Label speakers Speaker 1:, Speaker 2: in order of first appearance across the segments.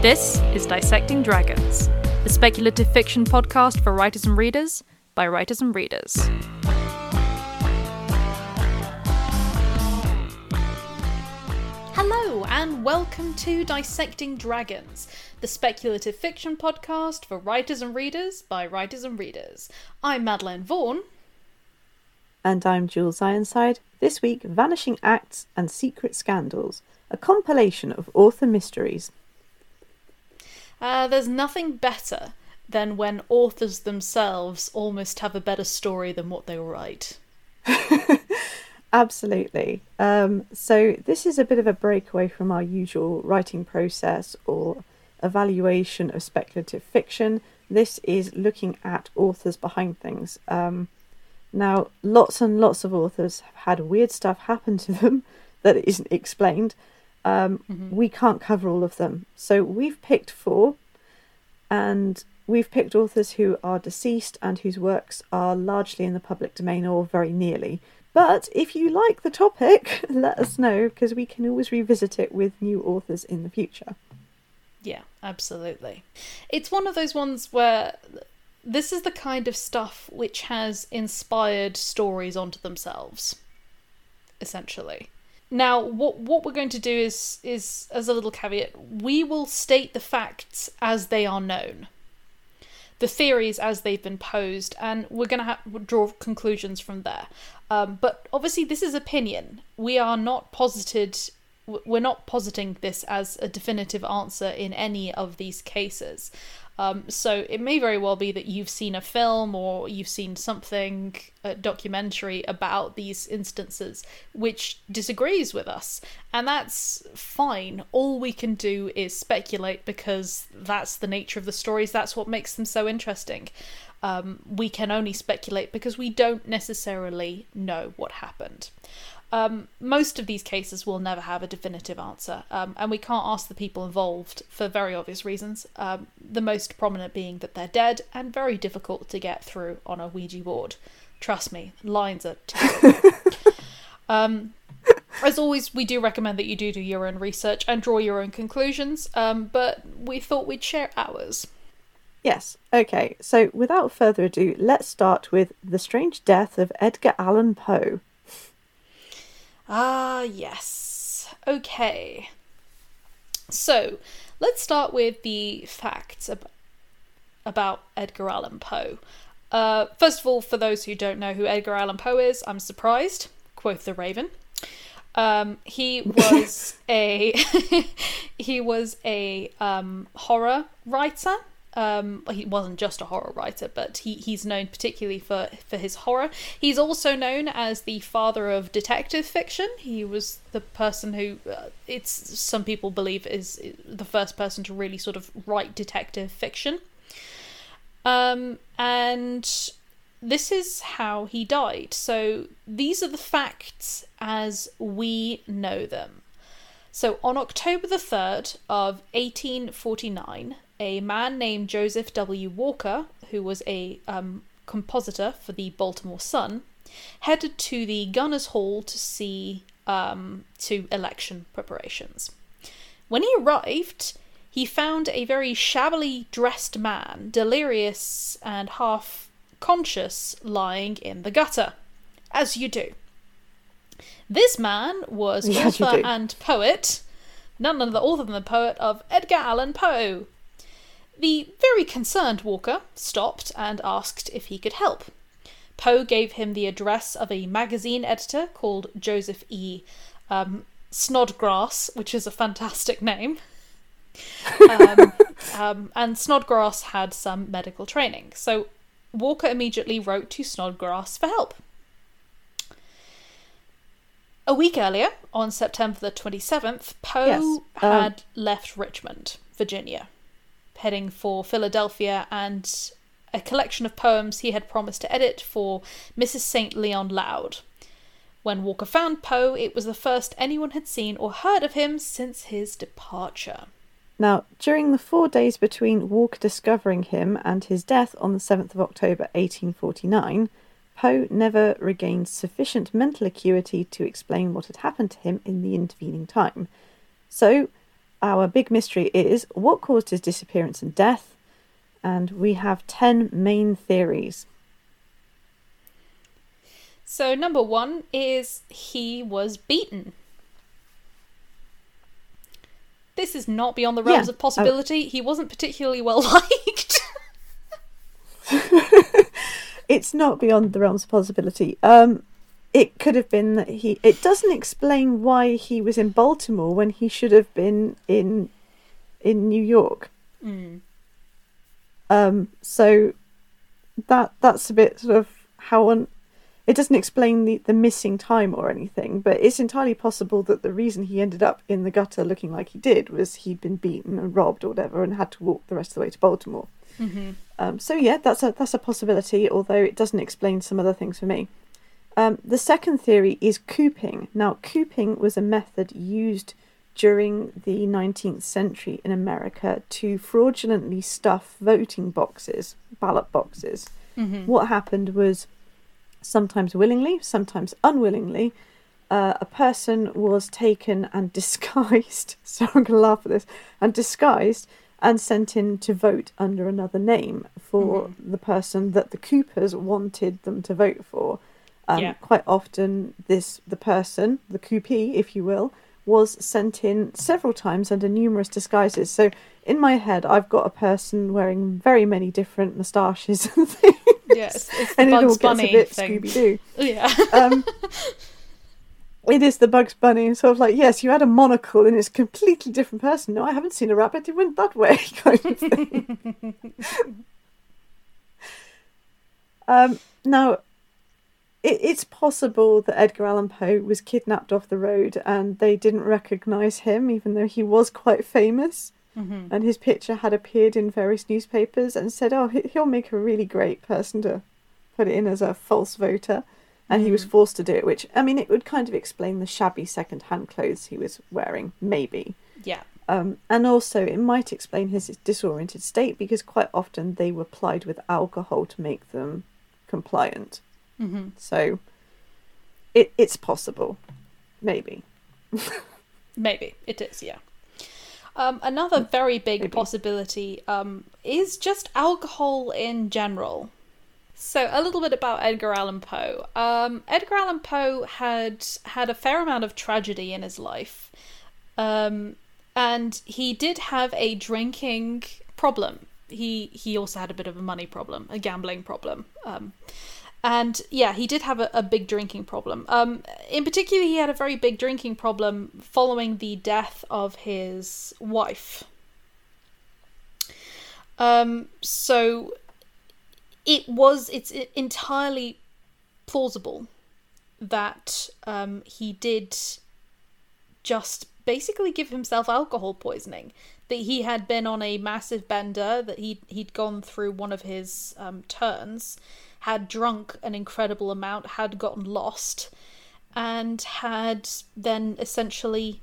Speaker 1: This is Dissecting Dragons, the speculative fiction podcast for writers and readers by writers and readers. Hello, and welcome to Dissecting Dragons, the speculative fiction podcast for writers and readers by writers and readers. I'm Madeleine Vaughan.
Speaker 2: And I'm Jules Ironside. This week, Vanishing Acts and Secret Scandals, a compilation of author mysteries.
Speaker 1: Uh, there's nothing better than when authors themselves almost have a better story than what they write.
Speaker 2: Absolutely. Um, so, this is a bit of a breakaway from our usual writing process or evaluation of speculative fiction. This is looking at authors behind things. Um, now, lots and lots of authors have had weird stuff happen to them that isn't explained. Um, mm-hmm. We can't cover all of them. So, we've picked four, and we've picked authors who are deceased and whose works are largely in the public domain or very nearly. But if you like the topic, let us know because we can always revisit it with new authors in the future.
Speaker 1: Yeah, absolutely. It's one of those ones where this is the kind of stuff which has inspired stories onto themselves, essentially. Now, what what we're going to do is is as a little caveat, we will state the facts as they are known the theories as they've been posed, and we're going to have, draw conclusions from there. Um, but obviously, this is opinion. We are not posited. We're not positing this as a definitive answer in any of these cases. Um, so it may very well be that you've seen a film or you've seen something, a documentary about these instances which disagrees with us. And that's fine. All we can do is speculate because that's the nature of the stories, that's what makes them so interesting. Um, we can only speculate because we don't necessarily know what happened. Um, most of these cases will never have a definitive answer, um, and we can't ask the people involved for very obvious reasons. Um, the most prominent being that they're dead and very difficult to get through on a Ouija board. Trust me, lines are terrible. Um, as always, we do recommend that you do do your own research and draw your own conclusions, um, but we thought we'd share ours.
Speaker 2: Yes, okay, so without further ado, let's start with The Strange Death of Edgar Allan Poe.
Speaker 1: Ah, yes. Okay. So, let's start with the facts ab- about Edgar Allan Poe. Uh, first of all, for those who don't know who Edgar Allan Poe is, I'm surprised, quoth the Raven. Um, he was a he was a um, horror writer um, he wasn't just a horror writer, but he, he's known particularly for, for his horror. He's also known as the father of detective fiction. He was the person who, uh, it's some people believe, is the first person to really sort of write detective fiction. Um, and this is how he died. So these are the facts as we know them. So on October the 3rd of 1849, a man named Joseph W. Walker, who was a um, compositor for the Baltimore Sun, headed to the Gunners Hall to see um, to election preparations. When he arrived, he found a very shabbily dressed man, delirious and half conscious, lying in the gutter, as you do. This man was yes, author and poet, none other than the poet of Edgar Allan Poe, the very concerned Walker stopped and asked if he could help. Poe gave him the address of a magazine editor called Joseph E. Um, Snodgrass, which is a fantastic name. um, um, and Snodgrass had some medical training, so Walker immediately wrote to Snodgrass for help. A week earlier, on September the 27th, Poe yes, um, had left Richmond, Virginia heading for Philadelphia and a collection of poems he had promised to edit for Mrs. St. Leon Loud. When Walker found Poe, it was the first anyone had seen or heard of him since his departure.
Speaker 2: Now, during the four days between Walker discovering him and his death on the 7th of October 1849, Poe never regained sufficient mental acuity to explain what had happened to him in the intervening time. So, our big mystery is what caused his disappearance and death, and we have 10 main theories.
Speaker 1: So, number one is he was beaten. This is not beyond the realms
Speaker 2: Yeah,
Speaker 1: of possibility. he wasn't particularly well liked.
Speaker 2: It's not beyond the realms of possibility. Um, it could have been that he. It doesn't explain why he was in Baltimore when he should have been in in New York.
Speaker 1: mm.
Speaker 2: Um, so that that's a bit sort of how on. It doesn't explain the, the missing time or anything, but it's entirely possible that the reason he ended up in the gutter looking like he did was he'd been beaten and robbed or whatever and had to walk the rest of the way to Baltimore.
Speaker 1: hmm
Speaker 2: Um, so yeah, that's a that's a possibility, although it doesn't explain some other things for me. Um, the second theory is cooping. Now, cooping was a method used during the 19th century in America to fraudulently stuff voting boxes, ballot boxes.
Speaker 1: hmm
Speaker 2: What happened was sometimes willingly, sometimes unwillingly, uh, a person was taken and disguised. So I'm going to laugh at this and disguised and sent in to vote under another name for the person that the Coopers wanted them to vote for. Um,
Speaker 1: Yeah.
Speaker 2: Quite often, this the person, the coupee, if you will, was sent in several times under numerous disguises. So in my head, I've got a person wearing very many different moustaches and things
Speaker 1: Yes,
Speaker 2: and it all gets a bit. Scooby Doo.
Speaker 1: Yeah.
Speaker 2: Um, it is the Bugs Bunny, sort of like yes, you had a monocle and it's a completely different person. No, I haven't seen a rabbit; it went that way, kind of thing. um, now, it, it's possible that Edgar Allan Poe was kidnapped off the road and they didn't recognise him, even though he was quite famous.
Speaker 1: hmm
Speaker 2: And his picture had appeared in various newspapers and said, "Oh, he- he'll make a really great person to put it in as a false voter." And he was
Speaker 1: Mhm.
Speaker 2: forced to do it, which I mean, it would kind of explain the shabby second-hand clothes he was wearing, maybe.
Speaker 1: Yeah.
Speaker 2: Um, and also, it might explain his disoriented state because quite often they were plied with alcohol to make them compliant.
Speaker 1: Hmm
Speaker 2: So, it it's possible, maybe.
Speaker 1: Maybe it is, yeah. Um, another very big
Speaker 2: Maybe.
Speaker 1: possibility um, is just alcohol in general. So, a little bit about Edgar Allan Poe. Um, Edgar Allan Poe had had a fair amount of tragedy in his life, um, and he did have a drinking problem. He he also had a bit of a money problem, a gambling problem. Um, and yeah, he did have a, a big drinking problem. Um, in particular, he had a very big drinking problem following the death of his wife. Um, so it was it's entirely plausible that um, he did just basically give himself alcohol poisoning. That he had been on a massive bender, that he he'd gone through one of his um, turns, had drunk an incredible amount, had gotten lost, and had then essentially,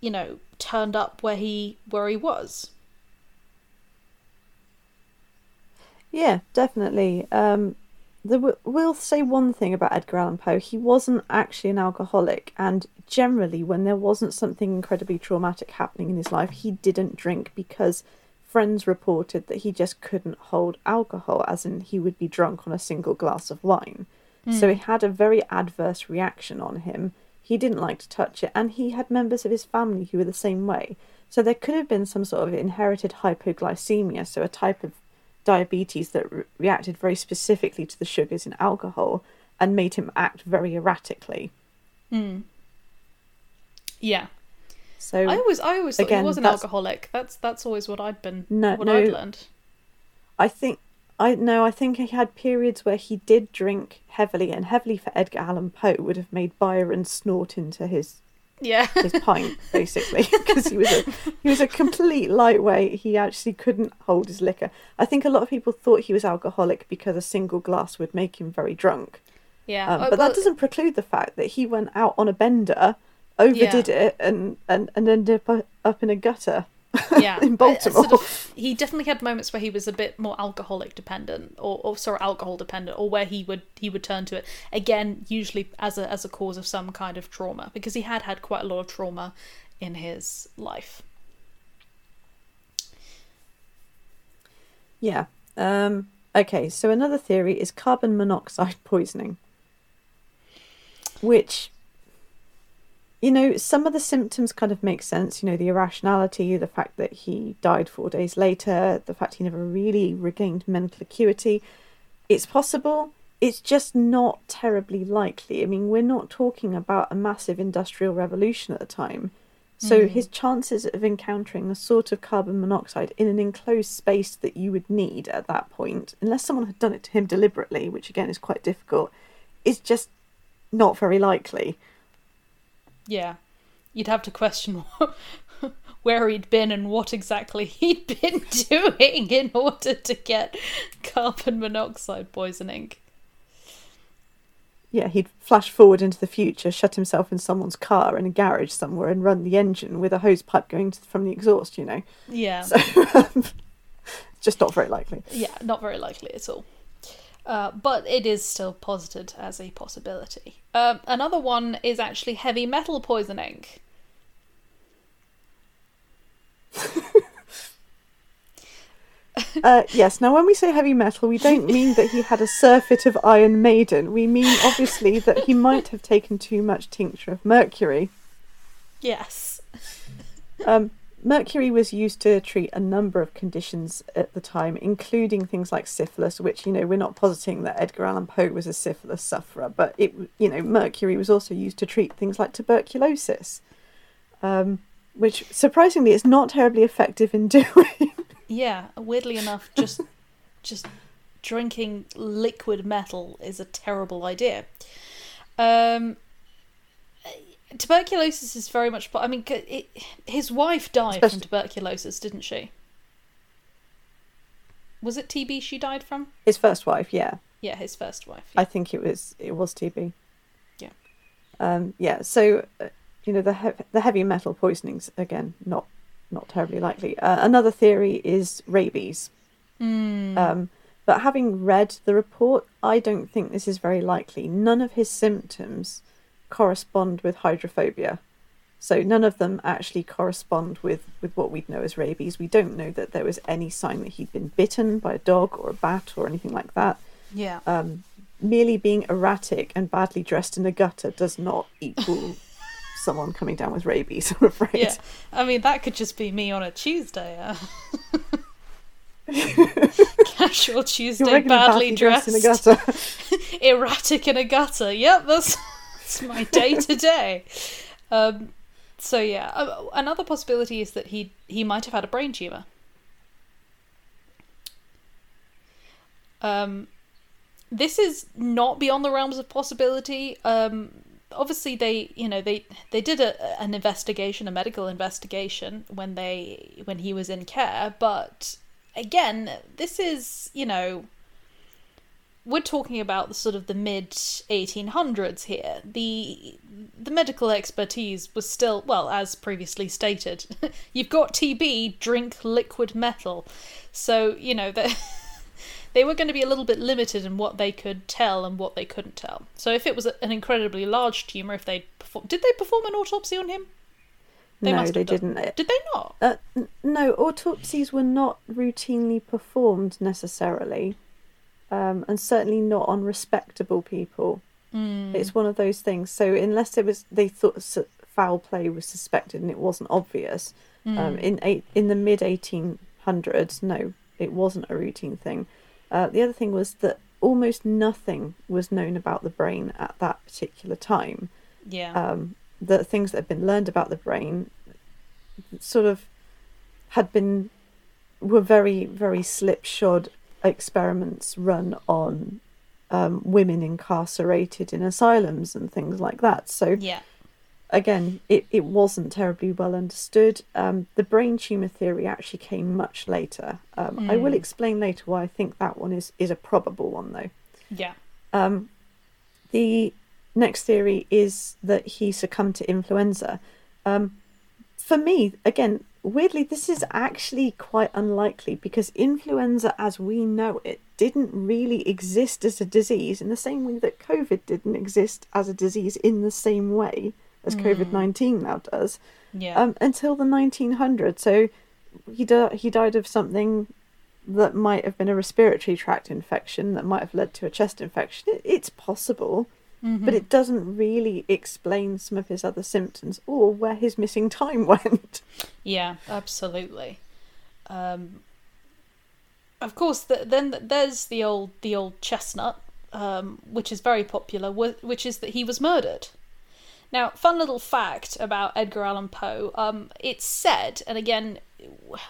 Speaker 1: you know, turned up where he where he was.
Speaker 2: Yeah, definitely. Um, the, we'll say one thing about Edgar Allan Poe. He wasn't actually an alcoholic, and generally, when there wasn't something incredibly traumatic happening in his life, he didn't drink because friends reported that he just couldn't hold alcohol, as in he would be drunk on a single glass of wine. So it had a very adverse reaction on him. He didn't like to touch it, and he had members of his family who were the same way. So there could have been some sort of inherited hypoglycemia, so a type of diabetes that re- reacted very specifically to the sugars in alcohol and made him act very erratically.
Speaker 1: Hmm. Yeah,
Speaker 2: So
Speaker 1: I always, I always thought he was an
Speaker 2: that's-
Speaker 1: alcoholic. That's that's always what I'd been,
Speaker 2: No,
Speaker 1: what
Speaker 2: no.
Speaker 1: I'd learned.
Speaker 2: I think I no, I think he had periods where he did drink heavily, and heavily for Edgar Allan Poe would have made Byron snort into his
Speaker 1: Yeah,
Speaker 2: his pint basically because he was a he was a complete lightweight. He actually couldn't hold his liquor. I think a lot of people thought he was alcoholic because a single glass would make him very drunk.
Speaker 1: yeah.
Speaker 2: Um,
Speaker 1: Uh,
Speaker 2: but
Speaker 1: well,
Speaker 2: that doesn't preclude the fact that he went out on a bender, overdid yeah. it and, and, and ended up, up in a gutter
Speaker 1: yeah.
Speaker 2: in Baltimore.
Speaker 1: Sort of, he definitely had moments where he was a bit more alcoholic dependent, or, or sorry, alcohol dependent, or where he would he would turn to it again, usually as a as a cause of some kind of trauma, because he had had quite a lot of trauma in his life.
Speaker 2: Yeah. Um, okay. So another theory is carbon monoxide poisoning, which you know, some of the symptoms kind of make sense. You know, the irrationality, the fact that he died four days later, the fact he never really regained mental acuity. It's possible. It's just not terribly likely. I mean, we're not talking about a massive industrial revolution at the time. So hmm. his chances of encountering the sort of carbon monoxide in an enclosed space that you would need at that point, unless someone had done it to him deliberately, which again is quite difficult, is just not very likely.
Speaker 1: Yeah. You'd have to question where he'd been and what exactly he'd been doing in order to get carbon monoxide poisoning.
Speaker 2: Yeah, he'd flash forward into the future, shut himself in someone's car in a garage somewhere, and run the engine with a hose pipe going to, from the exhaust. You know,
Speaker 1: Yeah.
Speaker 2: so um, just not very likely.
Speaker 1: Yeah, not very likely at all. Uh, but it is still posited as a possibility. Um, another one is actually heavy metal poisoning.
Speaker 2: Uh, yes. Now, when we say heavy metal, we don't mean that he had a surfeit of Iron Maiden. We mean obviously that he might have taken too much tincture of mercury.
Speaker 1: Yes.
Speaker 2: Um, mercury was used to treat a number of conditions at the time, including things like syphilis, which you know we're not positing that Edgar Allan Poe was a syphilis sufferer, but it you know mercury was also used to treat things like tuberculosis, um, which surprisingly is not terribly effective in doing.
Speaker 1: Yeah, weirdly enough, just just drinking liquid metal is a terrible idea. Um, tuberculosis is very much. I mean, it, his wife died from tuberculosis, didn't she? Was it TB she died from?
Speaker 2: His first wife, yeah.
Speaker 1: Yeah, his first wife.
Speaker 2: I think it was it was TB.
Speaker 1: Yeah.
Speaker 2: Um, yeah. So, uh, you know, the he- the heavy metal poisonings again not not terribly likely. Uh, another theory is rabies.
Speaker 1: Hmm.
Speaker 2: Um, but having read the report, I don't think this is very likely. None of his symptoms correspond with hydrophobia. So none of them actually correspond with, with what we'd know as rabies. We don't know that there was any sign that he'd been bitten by a dog or a bat or anything like that
Speaker 1: yeah.
Speaker 2: um, merely being erratic and badly dressed in a gutter does not equal someone coming down with rabies, I'm afraid.
Speaker 1: Yeah, I mean that could just be me on a Tuesday. Uh. Casual Tuesday,
Speaker 2: regularly
Speaker 1: badly, dressed,
Speaker 2: in a gutter.
Speaker 1: erratic in a gutter. Yep, that's, that's my day to day. Um, so yeah, uh, another possibility is that he he might have had a brain tumor. Um, this is not beyond the realms of possibility. Um, obviously, they you know they they did a, an investigation, a medical investigation when they when he was in care, but again, this is you know we're talking about the sort of the mid 1800s here. The the medical expertise was still well, as previously stated. You've got TB, drink liquid metal. So you know that they were going to be a little bit limited in what they could tell and what they couldn't tell. So if it was an incredibly large tumor, if they perform, did they perform an autopsy on him? They
Speaker 2: no, they
Speaker 1: done.
Speaker 2: didn't.
Speaker 1: Did they not?
Speaker 2: Uh, no, autopsies were not routinely performed necessarily, um, and certainly not on respectable people.
Speaker 1: Mm.
Speaker 2: It's one of those things. So unless it was, they thought foul play was suspected and it wasn't obvious. Um, in eight, in the mid eighteen hundreds, no, it wasn't a routine thing. Uh, the other thing was that almost nothing was known about the brain at that particular time.
Speaker 1: Yeah.
Speaker 2: Um, the things that had been learned about the brain sort of had been were very very slipshod experiments run on um, women incarcerated in asylums and things like that. So
Speaker 1: yeah.
Speaker 2: again, it, it wasn't terribly well understood. Um, the brain tumor theory actually came much later. Um, I will explain later why I think that one is, is a probable one, though.
Speaker 1: Yeah.
Speaker 2: Um, the next theory is that he succumbed to influenza. Um, for me, again, weirdly, this is actually quite unlikely because influenza as we know it didn't really exist as a disease in the same way that COVID didn't exist as a disease in the same way as COVID 19 now does
Speaker 1: Yeah.
Speaker 2: um, until the 1900s. So he, di- he died of something that might have been a respiratory tract infection that might have led to a chest infection. It, it's possible,
Speaker 1: Mm-hmm.
Speaker 2: but it doesn't really explain some of his other symptoms or where his missing time went.
Speaker 1: Yeah, absolutely. Um, of course, th- then there's the old the old chestnut, um, which is very popular, which is that he was murdered. Now, fun little fact about Edgar Allan Poe. Um, it's said, and again,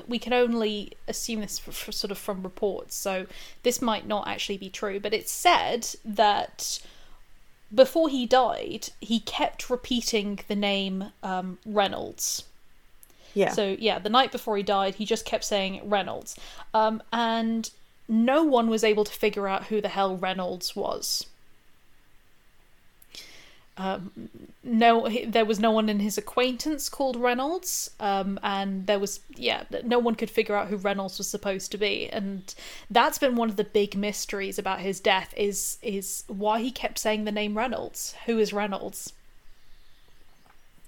Speaker 1: we can only assume this f f- sort of from reports, so this might not actually be true. But it's said that before he died, he kept repeating the name um, Reynolds.
Speaker 2: Yeah.
Speaker 1: So yeah, the night before he died, he just kept saying Reynolds, um, and no one was able to figure out who the hell Reynolds was. Um, no, he- there was no one in his acquaintance called Reynolds, um, and there was yeah, no one could figure out who Reynolds was supposed to be, and that's been one of the big mysteries about his death is is why he kept saying the name Reynolds. Who is Reynolds?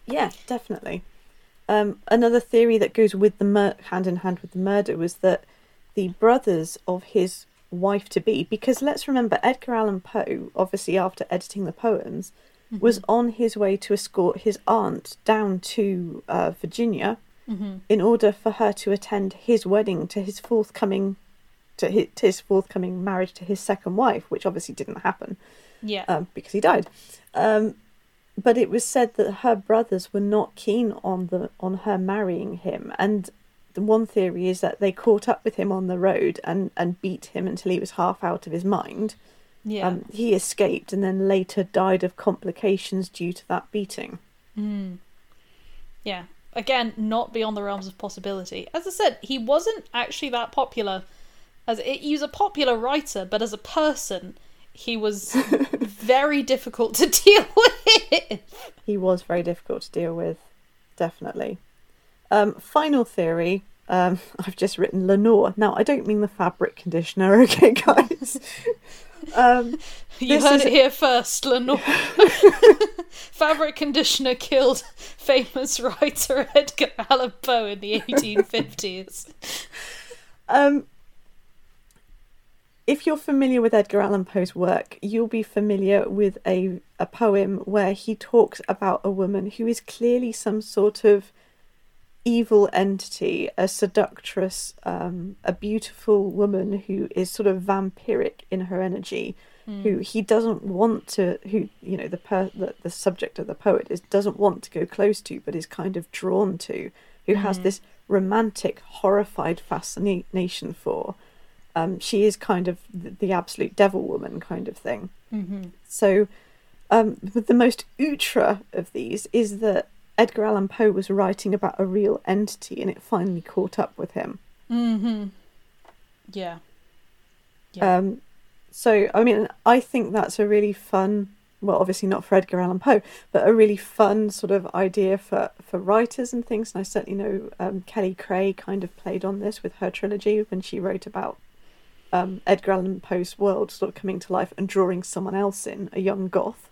Speaker 2: Yeah, definitely. Um, another theory that goes with the mur- hand in hand with the murder was that the brothers of his wife to be, because let's remember Edgar Allan Poe, obviously after editing the poems, was on his way to escort his aunt down to uh, Virginia in order for her to attend his wedding to his forthcoming to his, to his forthcoming marriage to his second wife, which obviously didn't happen
Speaker 1: Yeah.
Speaker 2: um, because he died. Um, but it was said that her brothers were not keen on the on her marrying him, and the one theory is that they caught up with him on the road and and beat him until he was half out of his mind.
Speaker 1: Yeah.
Speaker 2: Um, he escaped and then later died of complications due to that beating.
Speaker 1: Yeah. Again, not beyond the realms of possibility. As I said, he wasn't actually that popular. As it, he was a popular writer, but as a person, he was very difficult to deal with.
Speaker 2: He was very difficult to deal with, definitely. Um, final theory. Um, I've just written Lenore. Now I don't mean the fabric conditioner, okay, guys. Um,
Speaker 1: You heard
Speaker 2: is-
Speaker 1: it here first, Lenore. Fabric conditioner killed famous writer Edgar Allan Poe in the 1850s.
Speaker 2: Um, if you're familiar with Edgar Allan Poe's work, you'll be familiar with a, a poem where he talks about a woman who is clearly some sort of evil entity, a seductress, um, a beautiful woman who is sort of vampiric in her energy, who he doesn't want to, who you know the, per, the the subject of the poet is doesn't want to go close to, but is kind of drawn to, who has this romantic, horrified fascination for. Um, she is kind of the, the absolute devil woman kind of thing.
Speaker 1: Mm-hmm.
Speaker 2: So, um, the most ultra of these is that Edgar Allan Poe was writing about a real entity, and it finally caught up with him.
Speaker 1: Mm-hmm. Yeah. Yeah.
Speaker 2: Um, so, I mean, I think that's a really fun. Well, obviously not for Edgar Allan Poe, but a really fun sort of idea for, for writers and things. And I certainly know um, Kelly Creagh kind of played on this with her trilogy when she wrote about um, Edgar Allan Poe's world sort of coming to life and drawing someone else in, a young goth.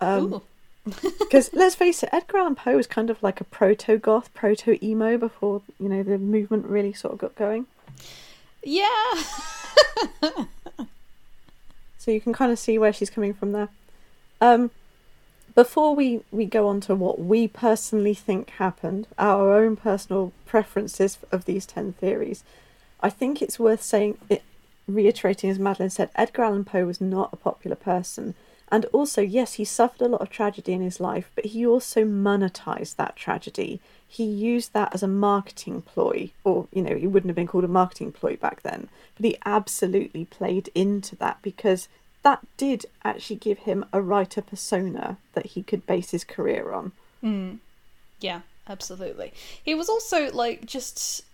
Speaker 2: Um. Because let's face it, Edgar Allan Poe was kind of like a proto goth, proto emo before you know the movement really sort of got going.
Speaker 1: Yeah.
Speaker 2: So you can kind of see where she's coming from there. Um, before we, we go on to what we personally think happened, our own personal preferences of these 10 theories, I think it's worth saying, it, reiterating as Madeleine said, Edgar Allan Poe was not a popular person. And also, yes, he suffered a lot of tragedy in his life, but he also monetized that tragedy. He used that as a marketing ploy, or, you know, it wouldn't have been called a marketing ploy back then, but he absolutely played into that because that did actually give him a writer persona that he could base his career on.
Speaker 1: Mm. Yeah, absolutely. He was also like just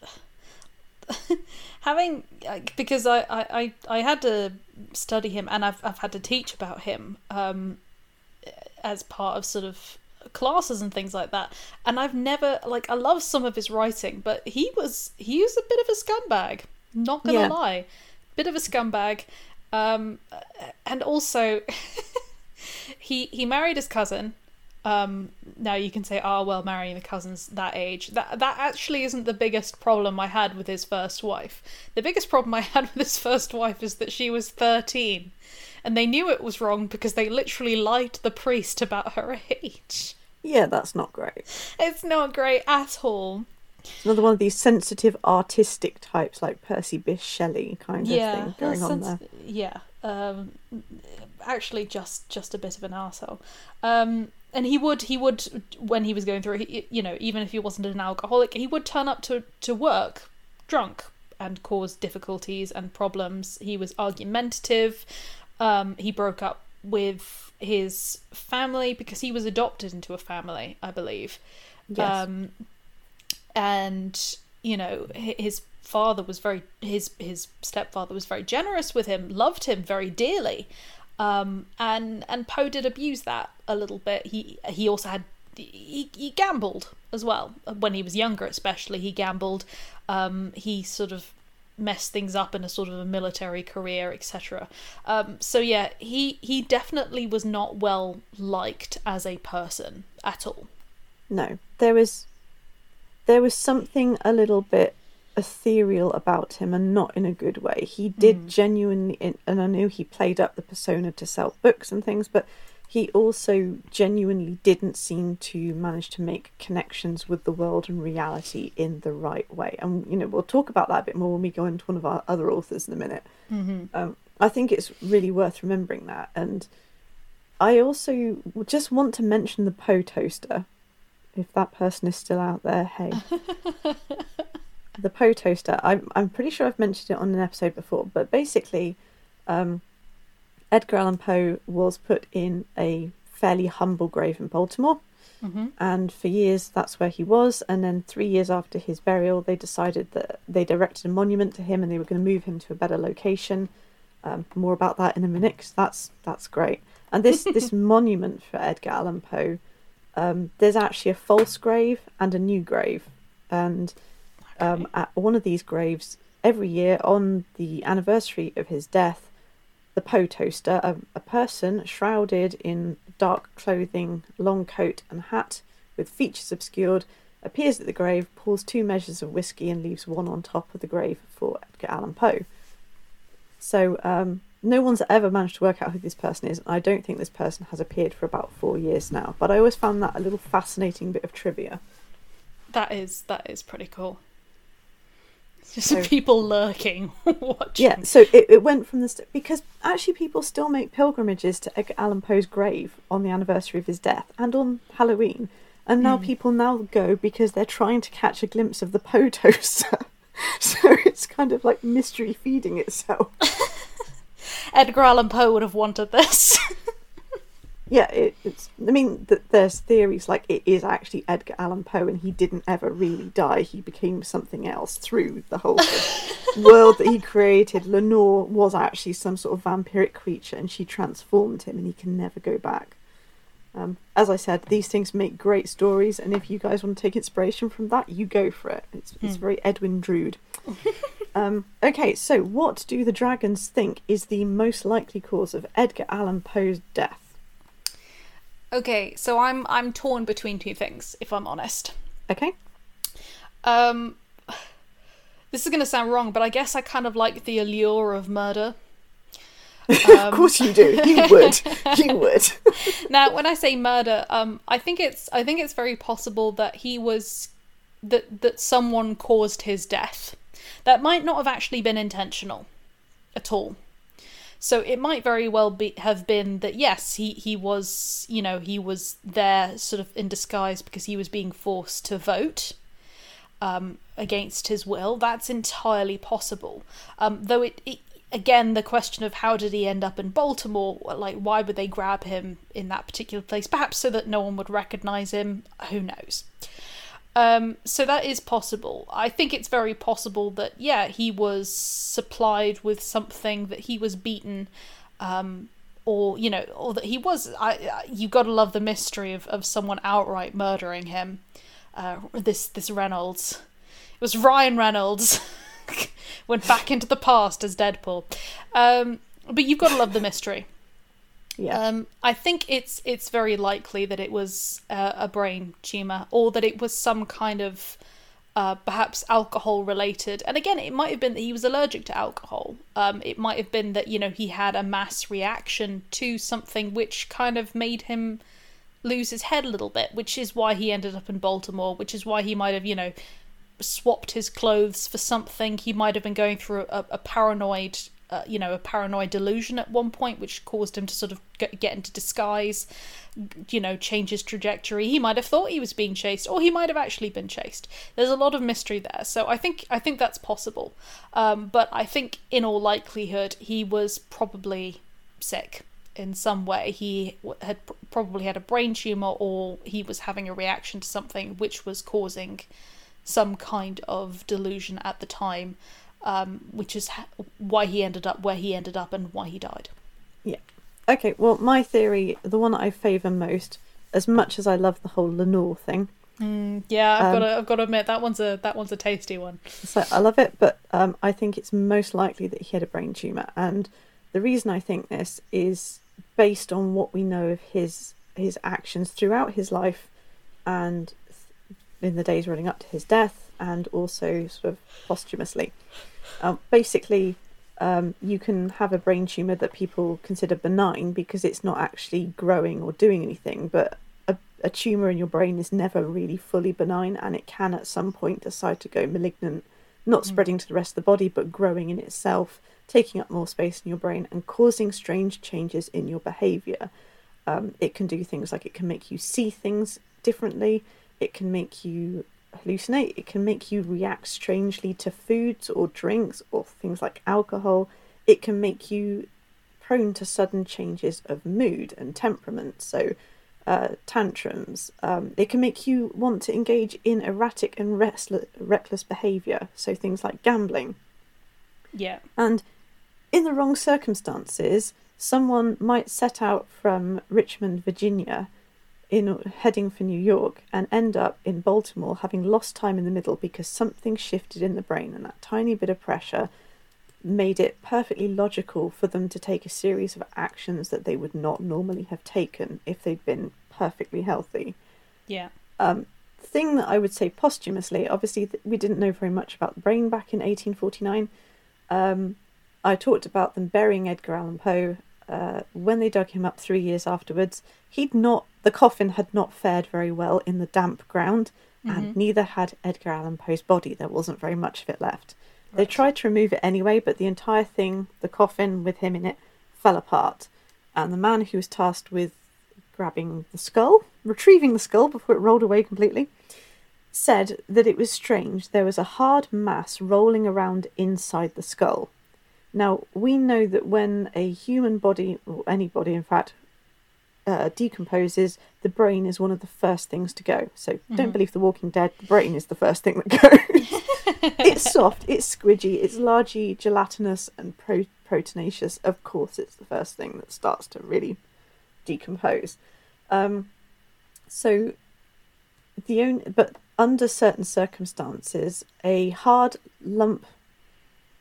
Speaker 1: having like, because I, I, I, I had to study him and I've I've had to teach about him um as part of sort of classes and things like that. And I've never like I love some of his writing, but he was he was a bit of a scumbag. Not gonna
Speaker 2: Yeah.
Speaker 1: lie, bit of a scumbag. Um, and also he he married his cousin, Um, now you can say, "Oh, well, marrying the cousins that age." That that actually isn't the biggest problem I had with his first wife. The biggest problem I had with his first wife is that she was thirteen, and they knew it was wrong because they literally lied to the priest about her age.
Speaker 2: Yeah, that's not great.
Speaker 1: It's not great at all.
Speaker 2: It's another one of these sensitive artistic types like Percy Bysshe Shelley kind of
Speaker 1: yeah,
Speaker 2: thing going on there.
Speaker 1: Yeah, um, actually, just just a bit of an arsehole. Um, and he would he would when he was going through, he, you know, even if he wasn't an alcoholic, he would turn up to to work drunk and cause difficulties and problems. He was argumentative. Um, he broke up with his family because he was adopted into a family, I believe.
Speaker 2: Yes.
Speaker 1: Um, and you know his father was very his his stepfather was very generous with him, loved him very dearly, um, and and Poe did abuse that a little bit. He he also had he, he gambled as well when he was younger, especially he gambled. Um, he sort of messed things up in a sort of a military career, etc. Um, so yeah, he he definitely was not well liked as a person at all.
Speaker 2: No, there was there was something a little bit ethereal about him, and not in a good way. He did genuinely, and I knew he played up the persona to sell books and things, but he also genuinely didn't seem to manage to make connections with the world and reality in the right way. And you know, we'll talk about that a bit more when we go into one of our other authors in a minute. Um, I think it's really worth remembering that, and I also just want to mention the Poe toaster if that person is still out there, hey. the Poe toaster. I'm I'm pretty sure I've mentioned it on an episode before, but basically, um, Edgar Allan Poe was put in a fairly humble grave in Baltimore, and for years that's where he was. And then three years after his burial, they decided that they erected a monument to him, and they were going to move him to a better location. Um, more about that in a minute, 'cause that's that's great. And this this monument for Edgar Allan Poe um, there's actually a false grave and a new grave. And um, at one of these graves, every year on the anniversary of his death, the Poe toaster, a, a person shrouded in dark clothing, long coat, and hat, with features obscured, appears at the grave, pours two measures of whiskey, and leaves one on top of the grave for Edgar Allan Poe. So um, no one's ever managed to work out who this person is. and I don't think this person has appeared for about four years now. But I always found that a little fascinating bit of trivia.
Speaker 1: That is that is pretty cool. Just
Speaker 2: So-
Speaker 1: people lurking, watching.
Speaker 2: Yeah, so it, it went from the st- because actually people still make pilgrimages to Edgar Allan Poe's grave on the anniversary of his death and on Halloween, and now hmm. people now go because they're trying to catch a glimpse of the Poe toaster. so it's kind of like mystery feeding itself.
Speaker 1: Edgar Allan Poe would have wanted this.
Speaker 2: Yeah, it, it's. I mean, th- there's theories like it is actually Edgar Allan Poe, and he didn't ever really die. He became something else through the whole world that he created. Lenore was actually some sort of vampiric creature, and she transformed him, and he can never go back. Um, as I said, these things make great stories, and if you guys want to take inspiration from that, you go for it. It's, it's very Edwin Drood. um, okay, so what do the dragons think is the most likely cause of Edgar Allan Poe's death?
Speaker 1: Okay, so I'm I'm torn between two things, if I'm honest.
Speaker 2: Okay.
Speaker 1: Um, this is gonna sound wrong, but I guess I kind of like the allure of murder.
Speaker 2: of course you do. You would. you would.
Speaker 1: now when i say murder um i think it's i think it's very possible that he was that that someone caused his death that might not have actually been intentional at all so it might very well be have been that yes he he was you know he was there sort of in disguise because he was being forced to vote um, against his will. That's entirely possible. Um, though it, it again the question of how did he end up in Baltimore? Like why would they grab him in that particular place? Perhaps so that no one would recognize him. Who knows? Um, so that is possible. I think it's very possible that yeah he was supplied with something that he was beaten. Um, or you know, or that he was. I, you got to love the mystery of, of someone outright murdering him. Uh, this this Reynolds, it was Ryan Reynolds, went back into the past as Deadpool. Um, but you've got to love the mystery.
Speaker 2: Yeah.
Speaker 1: Um, I think it's it's very likely that it was uh, a brain tumor, or that it was some kind of uh, perhaps alcohol related. And again, it might have been that he was allergic to alcohol. Um, it might have been that you know he had a mass reaction to something which kind of made him lose his head a little bit, which is why he ended up in Baltimore. Which is why he might have you know swapped his clothes for something. He might have been going through a, a paranoid you know, a paranoid delusion at one point, which caused him to sort of get, into disguise, you know, change his trajectory. He might have thought he was being chased, or he might have actually been chased. There's a lot of mystery there, so I think I think that's possible. Um, but I think, in all likelihood, he was probably sick in some way. He had pr- probably had a brain tumor, or he was having a reaction to something which was causing some kind of delusion at the time um, which is ha- why he ended up where he ended up and why he died.
Speaker 2: Yeah. Okay, well, my theory, the one that I favour most, as much as I love the whole Lenore thing.
Speaker 1: Mm, yeah, I've
Speaker 2: Um,
Speaker 1: got to, I've got to admit that one's a that one's a tasty one.
Speaker 2: So I love it, but um, I think it's most likely that he had a brain tumour. And the reason I think this is based on what we know of his his actions throughout his life and in the days running up to his death and also sort of posthumously. Um, basically, um, you can have a brain tumour that people consider benign because it's not actually growing or doing anything, but a, a tumour in your brain is never really fully benign and it can at some point decide to go malignant, not spreading to the rest of the body, but growing in itself, taking up more space in your brain and causing strange changes in your behaviour. Um, it can do things like it can make you see things differently, it can make you hallucinate, it can make you react strangely to foods or drinks or things like alcohol, it can make you prone to sudden changes of mood and temperament. So, uh, tantrums. Um, it can make you want to engage in erratic and restless, reckless behaviour. So, things like gambling.
Speaker 1: Yeah,
Speaker 2: And in the wrong circumstances, someone might set out from Richmond, Virginia, in heading for New York, and end up in Baltimore, having lost time in the middle because something shifted in the brain, and that tiny bit of pressure made it perfectly logical for them to take a series of actions that they would not normally have taken if they'd been perfectly healthy
Speaker 1: yeah,
Speaker 2: um, thing that I would say posthumously, obviously, we didn't know very much about the brain back in 1849. Um, I talked about them burying Edgar Allan Poe. Uh, when they dug him up three years afterwards, he'd not, the coffin had not fared very well in the damp ground, and neither had Edgar Allan Poe's body. There wasn't very much of it left. They tried to remove it anyway, but the entire thing, the coffin with him in it, fell apart. And the man who was tasked with grabbing the skull, retrieving the skull before it rolled away completely, said that it was strange. There was a hard mass rolling around inside the skull. Now, we know that when a human body, or any body in fact, uh, decomposes, the brain is one of the first things to go. So don't believe The Walking Dead, the brain is the first thing that goes. it's soft, it's squidgy, it's largely gelatinous and pro- proteinaceous. Of course, it's the first thing that starts to really decompose. Um, so the only, but under certain circumstances, a hard lump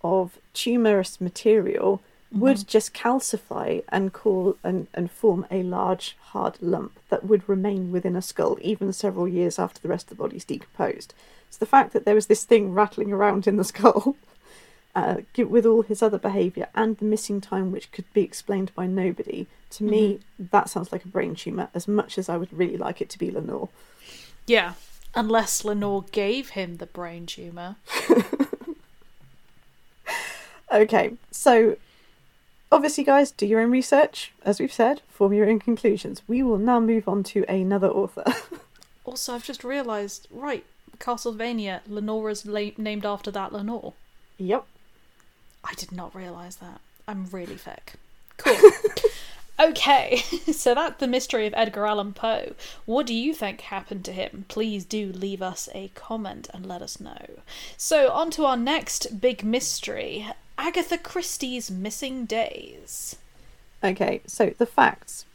Speaker 2: of tumorous material would just calcify and call and, and form a large hard lump that would remain within a skull even several years after the rest of the body's decomposed. So the fact that there was this thing rattling around in the skull uh, with all his other behaviour and the missing time, which could be explained by nobody, to me, that sounds like a brain tumour as much as I would really like it to be Lenore.
Speaker 1: yeah. Unless Lenore gave him the brain tumor.
Speaker 2: Okay, so obviously, guys, do your own research. As we've said, form your own conclusions. We will now move on to another author.
Speaker 1: Also, I've just realised, right, Castlevania, Lenora's la- named after that Lenore.
Speaker 2: yep.
Speaker 1: I did not realise that. I'm really thick. Cool. okay, so that's the mystery of Edgar Allan Poe. What do you think happened to him? Please do leave us a comment and let us know. So, on to our next big mystery Agatha Christie's Missing Days.
Speaker 2: Okay, so the facts.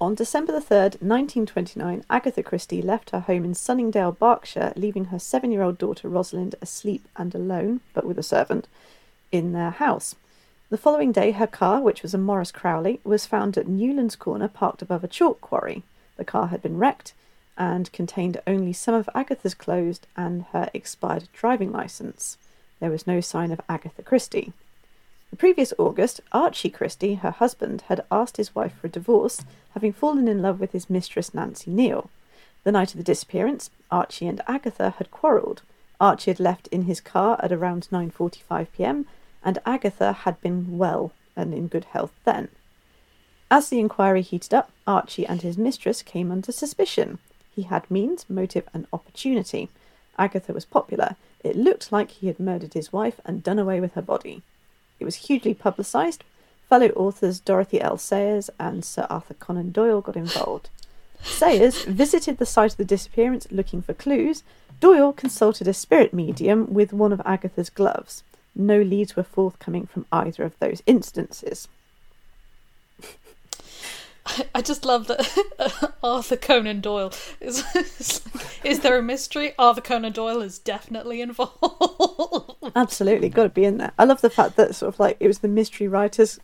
Speaker 2: On December the 3rd, 1929, Agatha Christie left her home in Sunningdale, Berkshire, leaving her seven year old daughter Rosalind asleep and alone, but with a servant, in their house. The following day, her car, which was a Morris Cowley, was found at Newlands Corner parked above a chalk quarry. The car had been wrecked and contained only some of Agatha's clothes and her expired driving licence. There was no sign of Agatha Christie. The previous August, Archie Christie, her husband, had asked his wife for a divorce, having fallen in love with his mistress Nancy Neele. The night of the disappearance, Archie and Agatha had quarrelled. Archie had left in his car at around 9:45 p.m. and Agatha had been well and in good health then. As the inquiry heated up, Archie and his mistress came under suspicion. He had means, motive, and opportunity. Agatha was popular. It looked like he had murdered his wife and done away with her body. It was hugely publicised. Fellow authors Dorothy L. Sayers and Sir Arthur Conan Doyle got involved. Sayers visited the site of the disappearance looking for clues. Doyle consulted a spirit medium with one of Agatha's gloves. No leads were forthcoming from either of those instances.
Speaker 1: I just love that Arthur Conan Doyle is. is there a mystery? Arthur Conan Doyle is definitely involved.
Speaker 2: Absolutely, got to be in there. I love the fact that sort of like it was the mystery writers.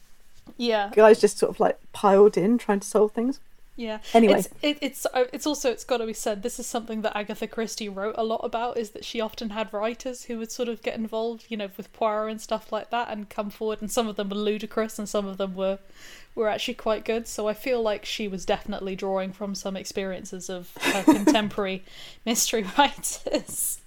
Speaker 1: Yeah,
Speaker 2: guys just sort of like piled in trying to solve things.
Speaker 1: Yeah.
Speaker 2: Anyway,
Speaker 1: it's it, it's uh, it's also it's got to be said. This is something that Agatha Christie wrote a lot about. Is that she often had writers who would sort of get involved, you know, with Poirot and stuff like that, and come forward. And some of them were ludicrous, and some of them were were actually quite good. So I feel like she was definitely drawing from some experiences of her contemporary mystery writers.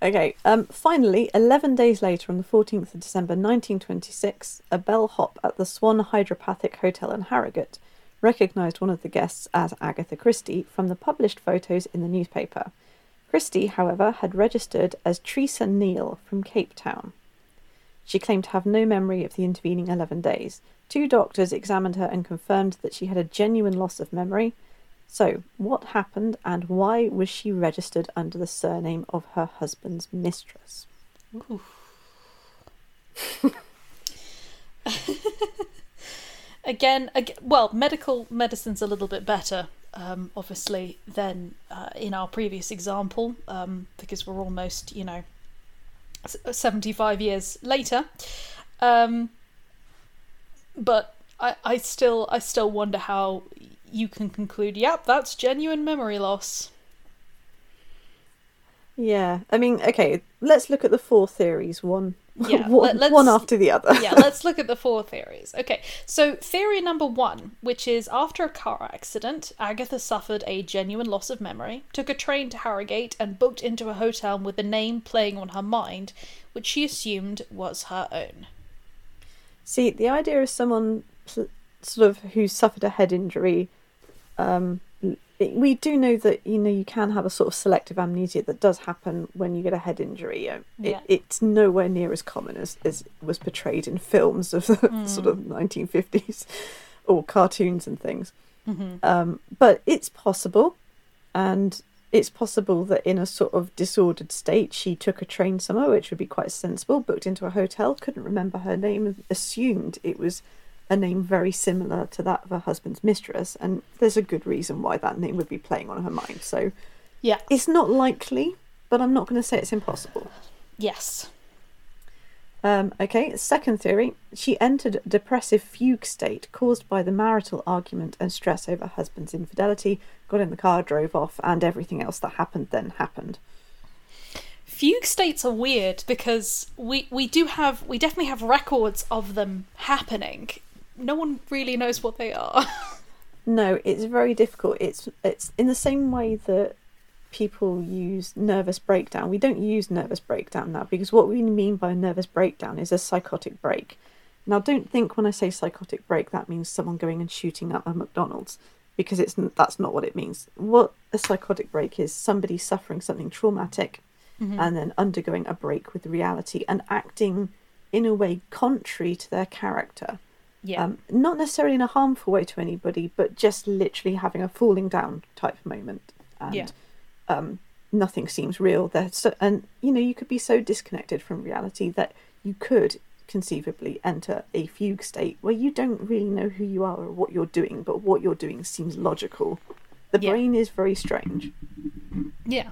Speaker 2: Okay, um, finally, 11 days later, on the 14th of December 1926, a bellhop at the Swan Hydropathic Hotel in Harrogate recognised one of the guests as Agatha Christie from the published photos in the newspaper. Christie, however, had registered as Teresa Neele from Cape Town. She claimed to have no memory of the intervening 11 days. Two doctors examined her and confirmed that she had a genuine loss of memory. So, what happened and why was she registered under the surname of her husband's mistress?
Speaker 1: again, again, well, medical medicine's a little bit better, um, obviously, than uh, in our previous example, um, because we're almost, you know, 75 years later. Um, but I, I still I still wonder how you can conclude, yep, that's genuine memory loss.
Speaker 2: Yeah, I mean, okay, let's look at the four theories one
Speaker 1: yeah,
Speaker 2: one, one after the other.
Speaker 1: yeah, let's look at the four theories. Okay, so theory number one, which is after a car accident, Agatha suffered a genuine loss of memory, took a train to Harrogate, and booked into a hotel with the name playing on her mind, which she assumed was her own.
Speaker 2: See, the idea of someone sort of who suffered a head injury um, we do know that you know you can have a sort of selective amnesia that does happen when you get a head injury. It, yeah. it's nowhere near as common as, as was portrayed in films of the mm. sort of 1950s or cartoons and things.
Speaker 1: Mm-hmm.
Speaker 2: Um, but it's possible, and it's possible that in a sort of disordered state, she took a train somewhere, which would be quite sensible. Booked into a hotel, couldn't remember her name, assumed it was a name very similar to that of her husband's mistress, and there's a good reason why that name would be playing on her mind. So,
Speaker 1: yeah,
Speaker 2: it's not likely, but I'm not going to say it's impossible.
Speaker 1: Yes.
Speaker 2: Um, okay, second theory. She entered a depressive fugue state caused by the marital argument and stress over husband's infidelity, got in the car, drove off, and everything else that happened then happened.
Speaker 1: Fugue states are weird because we, we do have, we definitely have records of them happening no one really knows what they are.
Speaker 2: no, it's very difficult. It's it's in the same way that people use nervous breakdown. We don't use nervous breakdown now because what we mean by a nervous breakdown is a psychotic break. Now, don't think when I say psychotic break that means someone going and shooting up a McDonald's because it's that's not what it means. What a psychotic break is somebody suffering something traumatic mm-hmm. and then undergoing a break with reality and acting in a way contrary to their character.
Speaker 1: Yeah.
Speaker 2: Um, not necessarily in a harmful way to anybody, but just literally having a falling down type moment. And
Speaker 1: yeah.
Speaker 2: um, nothing seems real there. So, and, you know, you could be so disconnected from reality that you could conceivably enter a fugue state where you don't really know who you are or what you're doing, but what you're doing seems logical. The yeah. brain is very strange.
Speaker 1: Yeah.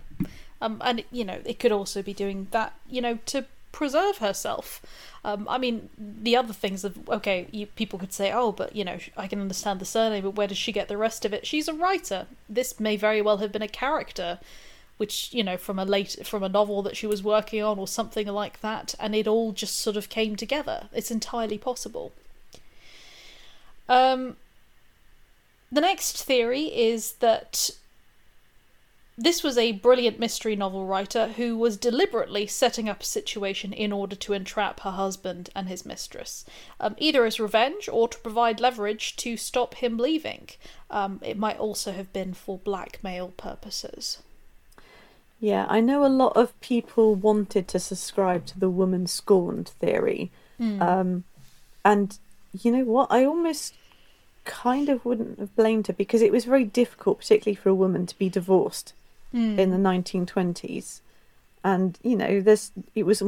Speaker 1: Um, and, you know, it could also be doing that, you know, to preserve herself. Um, I mean, the other things of okay, you, people could say, oh, but you know, I can understand the surname, but where does she get the rest of it? She's a writer. This may very well have been a character, which you know, from a late from a novel that she was working on or something like that, and it all just sort of came together. It's entirely possible. Um, the next theory is that this was a brilliant mystery novel writer who was deliberately setting up a situation in order to entrap her husband and his mistress, um, either as revenge or to provide leverage to stop him leaving. Um, it might also have been for blackmail purposes.
Speaker 2: Yeah, I know a lot of people wanted to subscribe to the woman scorned theory.
Speaker 1: Mm.
Speaker 2: Um, and you know what? I almost kind of wouldn't have blamed her because it was very difficult, particularly for a woman, to be divorced
Speaker 1: Mm.
Speaker 2: in the 1920s. And, you know, this it was,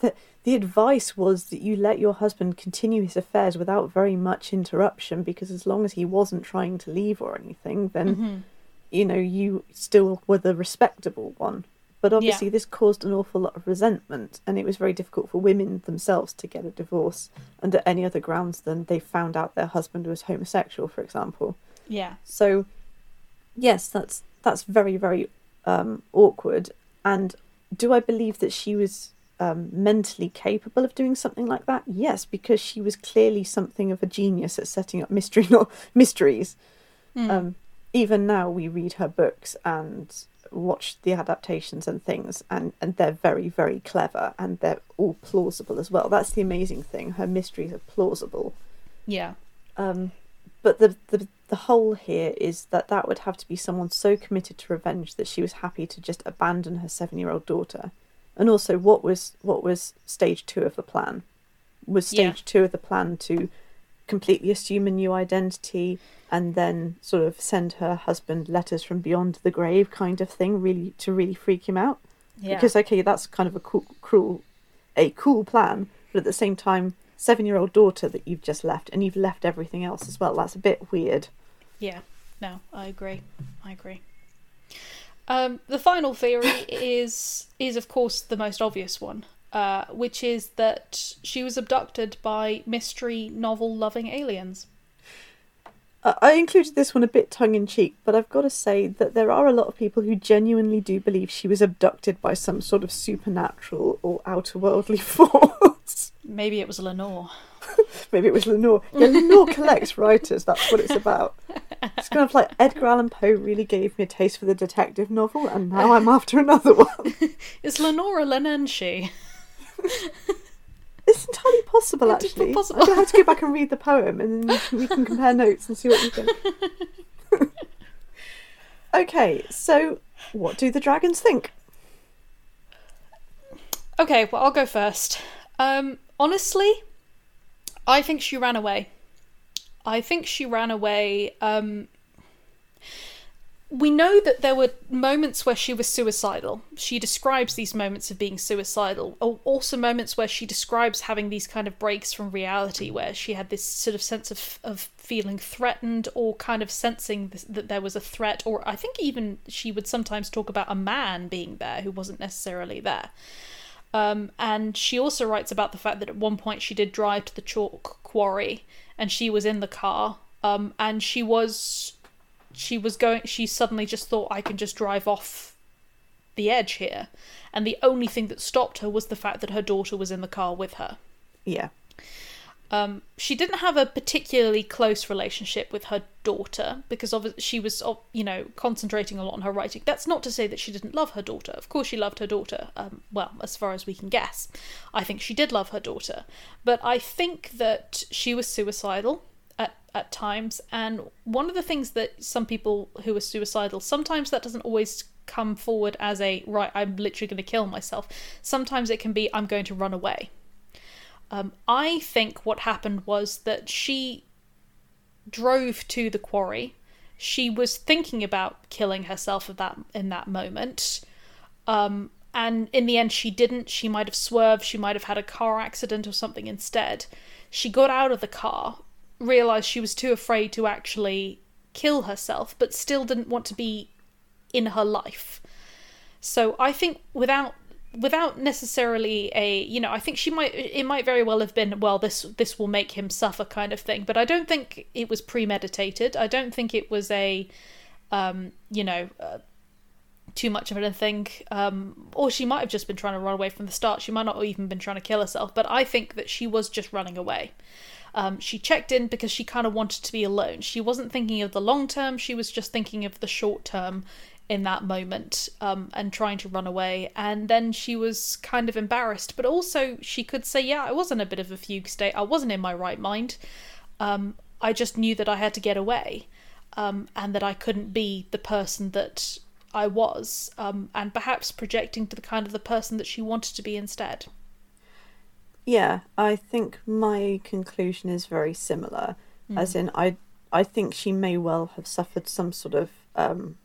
Speaker 2: the, the advice was that you let your husband continue his affairs without very much interruption because as long as he wasn't trying to leave or anything, then,
Speaker 1: Mhm.
Speaker 2: you know, you still were the respectable one. But obviously, this caused an awful lot of resentment, and it was very difficult for women themselves to get a divorce under any other grounds than they found out their husband was homosexual, for example.
Speaker 1: Yeah.
Speaker 2: So, yes, that's that's very very um, awkward. And do I believe that she was um, mentally capable of doing something like that? Yes, because she was clearly something of a genius at setting up mystery no- mysteries.
Speaker 1: Mm.
Speaker 2: Um, even now, we read her books and watch the adaptations and things, and, and they're very, very clever and they're all plausible as well. That's the amazing thing. Her mysteries are plausible.
Speaker 1: yeah.
Speaker 2: Um, but the, the the whole here is that that would have to be someone so committed to revenge that she was happy to just abandon her seven year old daughter. And also, what was what was stage two of the plan? Was stage
Speaker 1: Yeah.
Speaker 2: two of the plan to completely assume a new identity and then sort of send her husband letters from beyond the grave, kind of thing, really to really freak him out?
Speaker 1: Yeah.
Speaker 2: Because okay, that's kind of a cool, cruel, a cool plan, but at the same time, seven-year-old daughter that you've just left, and you've left everything else as well. That's a bit weird.
Speaker 1: Yeah, no, I agree. I agree. Um, the final theory is is of course the most obvious one, uh, which is that she was abducted by mystery novel loving aliens.
Speaker 2: I included this one a bit tongue in cheek, but I've got to say that there are a lot of people who genuinely do believe she was abducted by some sort of supernatural or outer worldly force.
Speaker 1: Maybe it was Lenore.
Speaker 2: Maybe it was Lenore. Yeah, Lenore collects writers. That's what it's about. It's kind of like Edgar Allan Poe really gave me a taste for the detective novel, and now I'm after another one.
Speaker 1: Is Lenore a Leanan Sidhe?
Speaker 2: It's entirely possible, actually.
Speaker 1: possible.
Speaker 2: Gonna have to go back and read the poem, and then we can, we can compare notes and see what you think. okay, so what do the dragons think?
Speaker 1: Okay, well I'll go first. Um, honestly, I think she ran away. I think she ran away. Um, we know that there were moments where she was suicidal. She describes these moments of being suicidal. Al- Also, moments where she describes having these kind of breaks from reality, where she had this sort of sense of, of feeling threatened or kind of sensing that there was a threat. Or I think even she would sometimes talk about a man being there who wasn't necessarily there. Um, and she also writes about the fact that at one point she did drive to the chalk quarry and she was in the car um, and she was she was going she suddenly just thought I can just drive off the edge here and the only thing that stopped her was the fact that her daughter was in the car with her.
Speaker 2: Yeah,
Speaker 1: Um, she didn't have a particularly close relationship with her daughter because of she was, you know, concentrating a lot on her writing. That's not to say that she didn't love her daughter. Of course, she loved her daughter. Um, well, as far as we can guess, I think she did love her daughter. But I think that she was suicidal at times, and one of the things that some people who are suicidal sometimes that doesn't always come forward as a right. I'm literally going to kill myself. Sometimes it can be I'm going to run away. Um, I think what happened was that she drove to the quarry. She was thinking about killing herself at that in that moment. Um, and in the end she didn't. She might have swerved, she might have had a car accident or something instead. She got out of the car, realized she was too afraid to actually kill herself, but still didn't want to be in her life. So I think without without necessarily a you know i think she might it might very well have been well this this will make him suffer kind of thing but i don't think it was premeditated. I don't think it was a um you know uh, too much of anything. Um or she might have just been trying to run away from the start. She might not have even been trying to kill herself but i think that she was just running away um, she checked in because she kind of wanted to be alone. She wasn't thinking of the long term, she was just thinking of the short term in that moment um, and trying to run away. And then she was kind of embarrassed, but also she could say, Yeah, I was in a bit of a fugue state. I wasn't in my right mind. Um, I just knew that I had to get away um, and that I couldn't be the person that I was, um, and perhaps projecting to the kind of the person that she wanted to be instead.
Speaker 2: Yeah, I think my conclusion is very similar. Mm. As in, I I think she may well have suffered some sort of um,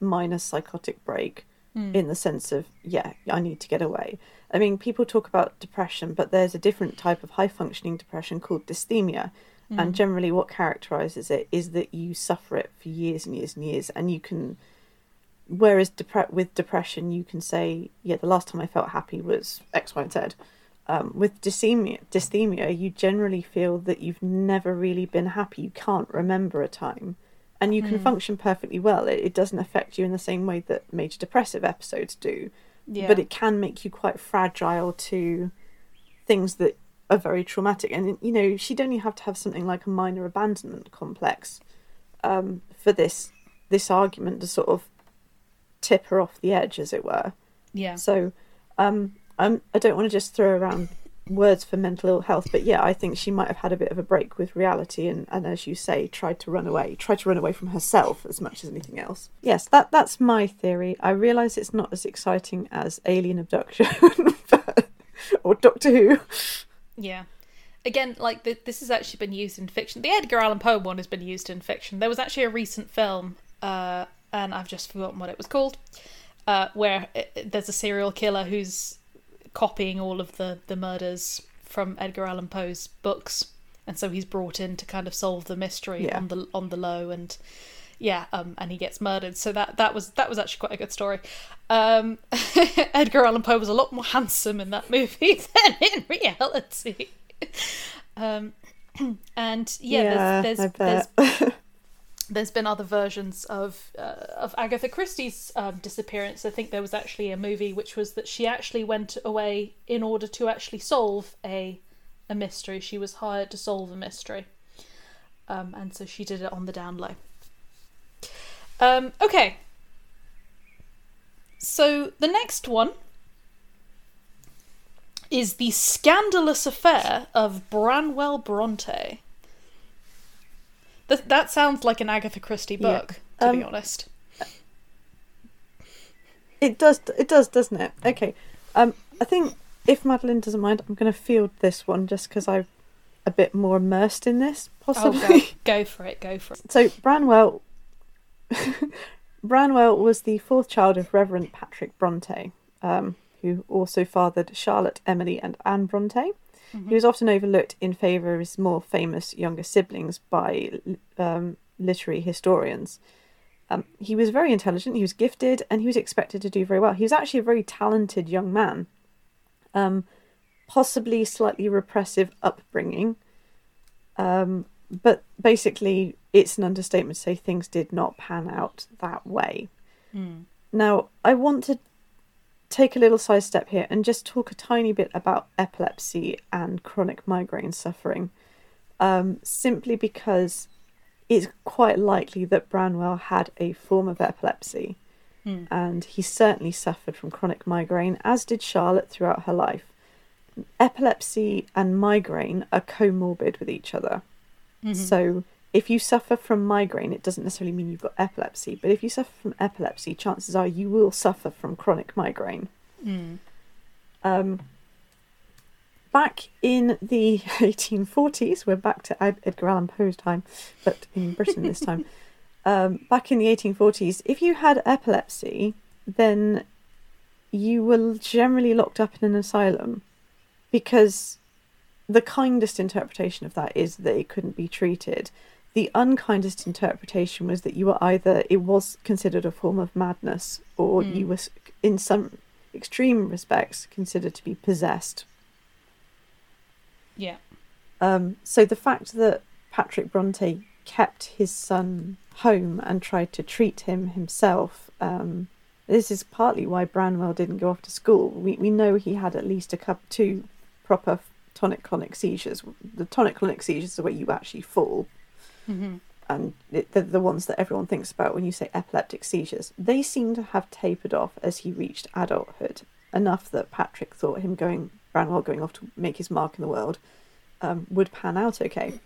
Speaker 2: minor psychotic break mm. in the sense of yeah i need to get away i mean people talk about depression but there's a different type of high functioning depression called dysthymia mm. and generally what characterizes it is that you suffer it for years and years and years and you can whereas depre- with depression you can say yeah the last time i felt happy was x y and z um, with dysthymia, dysthymia, you generally feel that you've never really been happy. You can't remember a time and you can mm. function perfectly well. It, it, doesn't affect you in the same way that major depressive episodes do, yeah. but it can make you quite fragile to things that are very traumatic. And you know, she'd only have to have something like a minor abandonment complex um, for this this argument to sort of tip her off the edge, as it were.
Speaker 1: Yeah.
Speaker 2: So, um, I'm, I don't want to just throw around words for mental ill health, but yeah, I think she might have had a bit of a break with reality and, and as you say, tried to run away, tried to run away from herself as much as anything else. Yes, that that's my theory. I realise it's not as exciting as alien abduction or Doctor Who.
Speaker 1: Yeah. Again, like the, this has actually been used in fiction. The Edgar Allan Poe one has been used in fiction. There was actually a recent film, uh, and I've just forgotten what it was called, uh, where it, there's a serial killer who's copying all of the the murders from Edgar Allan Poe's books, and so he's brought in to kind of solve the mystery yeah. on the on the low and yeah, um, and he gets murdered. So that that was that was actually quite a good story. Um, Edgar Allan Poe was a lot more handsome in that movie than in reality. Um, and yeah, yeah there's there's, there's there's been other versions of uh, of Agatha Christie's um, disappearance. I think there was actually a movie which was that she actually went away in order to actually solve a a mystery. She was hired to solve a mystery, um, and so she did it on the down low. Um, okay, so the next one is the scandalous affair of Branwell Bronte. That that sounds like an Agatha Christie book, yeah. to um, be honest.
Speaker 2: It does. It does, doesn't it? Okay. Um, I think if Madeleine doesn't mind, I'm going to field this one just because I'm a bit more immersed in this, possibly.
Speaker 1: Oh, go, go for it. Go for it.
Speaker 2: So Branwell. Branwell was the fourth child of Reverend Patrick Bronte, um, who also fathered Charlotte, Emily, and Anne Bronte. Mm-hmm. He was often overlooked in favour of his more famous younger siblings by um, literary historians. Um, he was very intelligent, he was gifted, and he was expected to do very well. He was actually a very talented young man, um, possibly slightly repressive upbringing, um, but basically, it's an understatement to say things did not pan out that way. Mm. Now, I want to take a little side step here and just talk a tiny bit about epilepsy and chronic migraine suffering, um, simply because it's quite likely that Branwell had a form of epilepsy. Mm. And he certainly suffered from chronic migraine, as did Charlotte throughout her life. Epilepsy and migraine are comorbid with each other. Mm-hmm. So if you suffer from migraine, it doesn't necessarily mean you've got epilepsy, but if you suffer from epilepsy, chances are you will suffer from chronic migraine. Mm. Um, back in the 1840s, we're back to Edgar Allan Poe's time, but in Britain this time. Um, back in the 1840s, if you had epilepsy, then you were generally locked up in an asylum because the kindest interpretation of that is that it couldn't be treated the unkindest interpretation was that you were either it was considered a form of madness or mm. you were in some extreme respects, considered to be possessed.
Speaker 1: Yeah.
Speaker 2: Um, so the fact that Patrick Bronte kept his son home and tried to treat him himself. Um, this is partly why Branwell didn't go off to school. We we know he had at least a couple two proper tonic clonic seizures. The tonic clonic seizures are where you actually fall,
Speaker 1: Mm-hmm.
Speaker 2: and they're the ones that everyone thinks about when you say epileptic seizures. They seem to have tapered off as he reached adulthood, enough that Patrick thought him going Branwell going off to make his mark in the world um, would pan out okay.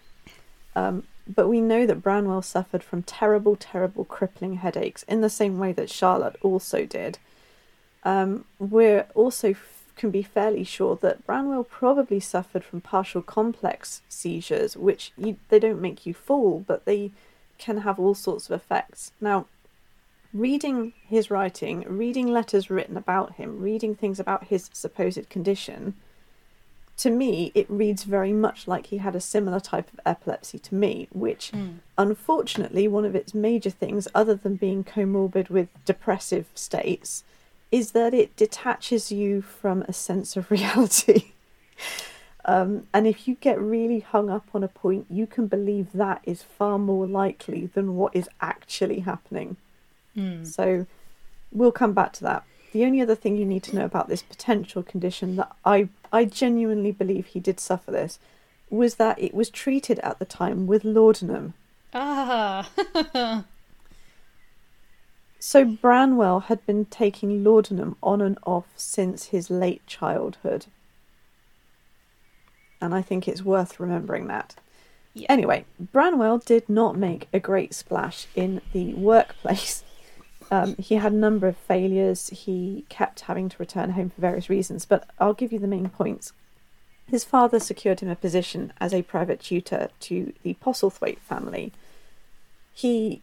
Speaker 2: Um, but we know that Branwell suffered from terrible, terrible crippling headaches in the same way that Charlotte also did. Um, we're also can be fairly sure that Branwell probably suffered from partial complex seizures, which you, they don't make you fall, but they can have all sorts of effects. Now, reading his writing, reading letters written about him, reading things about his supposed condition, to me, it reads very much like he had a similar type of epilepsy to me, which hmm. unfortunately, one of its major things, other than being comorbid with depressive states, is that it detaches you from a sense of reality. um, and if you get really hung up on a point, you can believe that is far more likely than what is actually happening. So we'll come back to that. The only other thing you need to know about this potential condition that I, I genuinely believe he did suffer this was that it was treated at the time with laudanum.
Speaker 1: Ah.
Speaker 2: So Branwell had been taking laudanum on and off since his late childhood. And I think it's worth remembering that.
Speaker 1: Yeah.
Speaker 2: Anyway, Branwell did not make a great splash in the workplace. Um, he had a number of failures. He kept having to return home for various reasons, but I'll give you the main points. His father secured him a position as a private tutor to the Postlethwaite family. He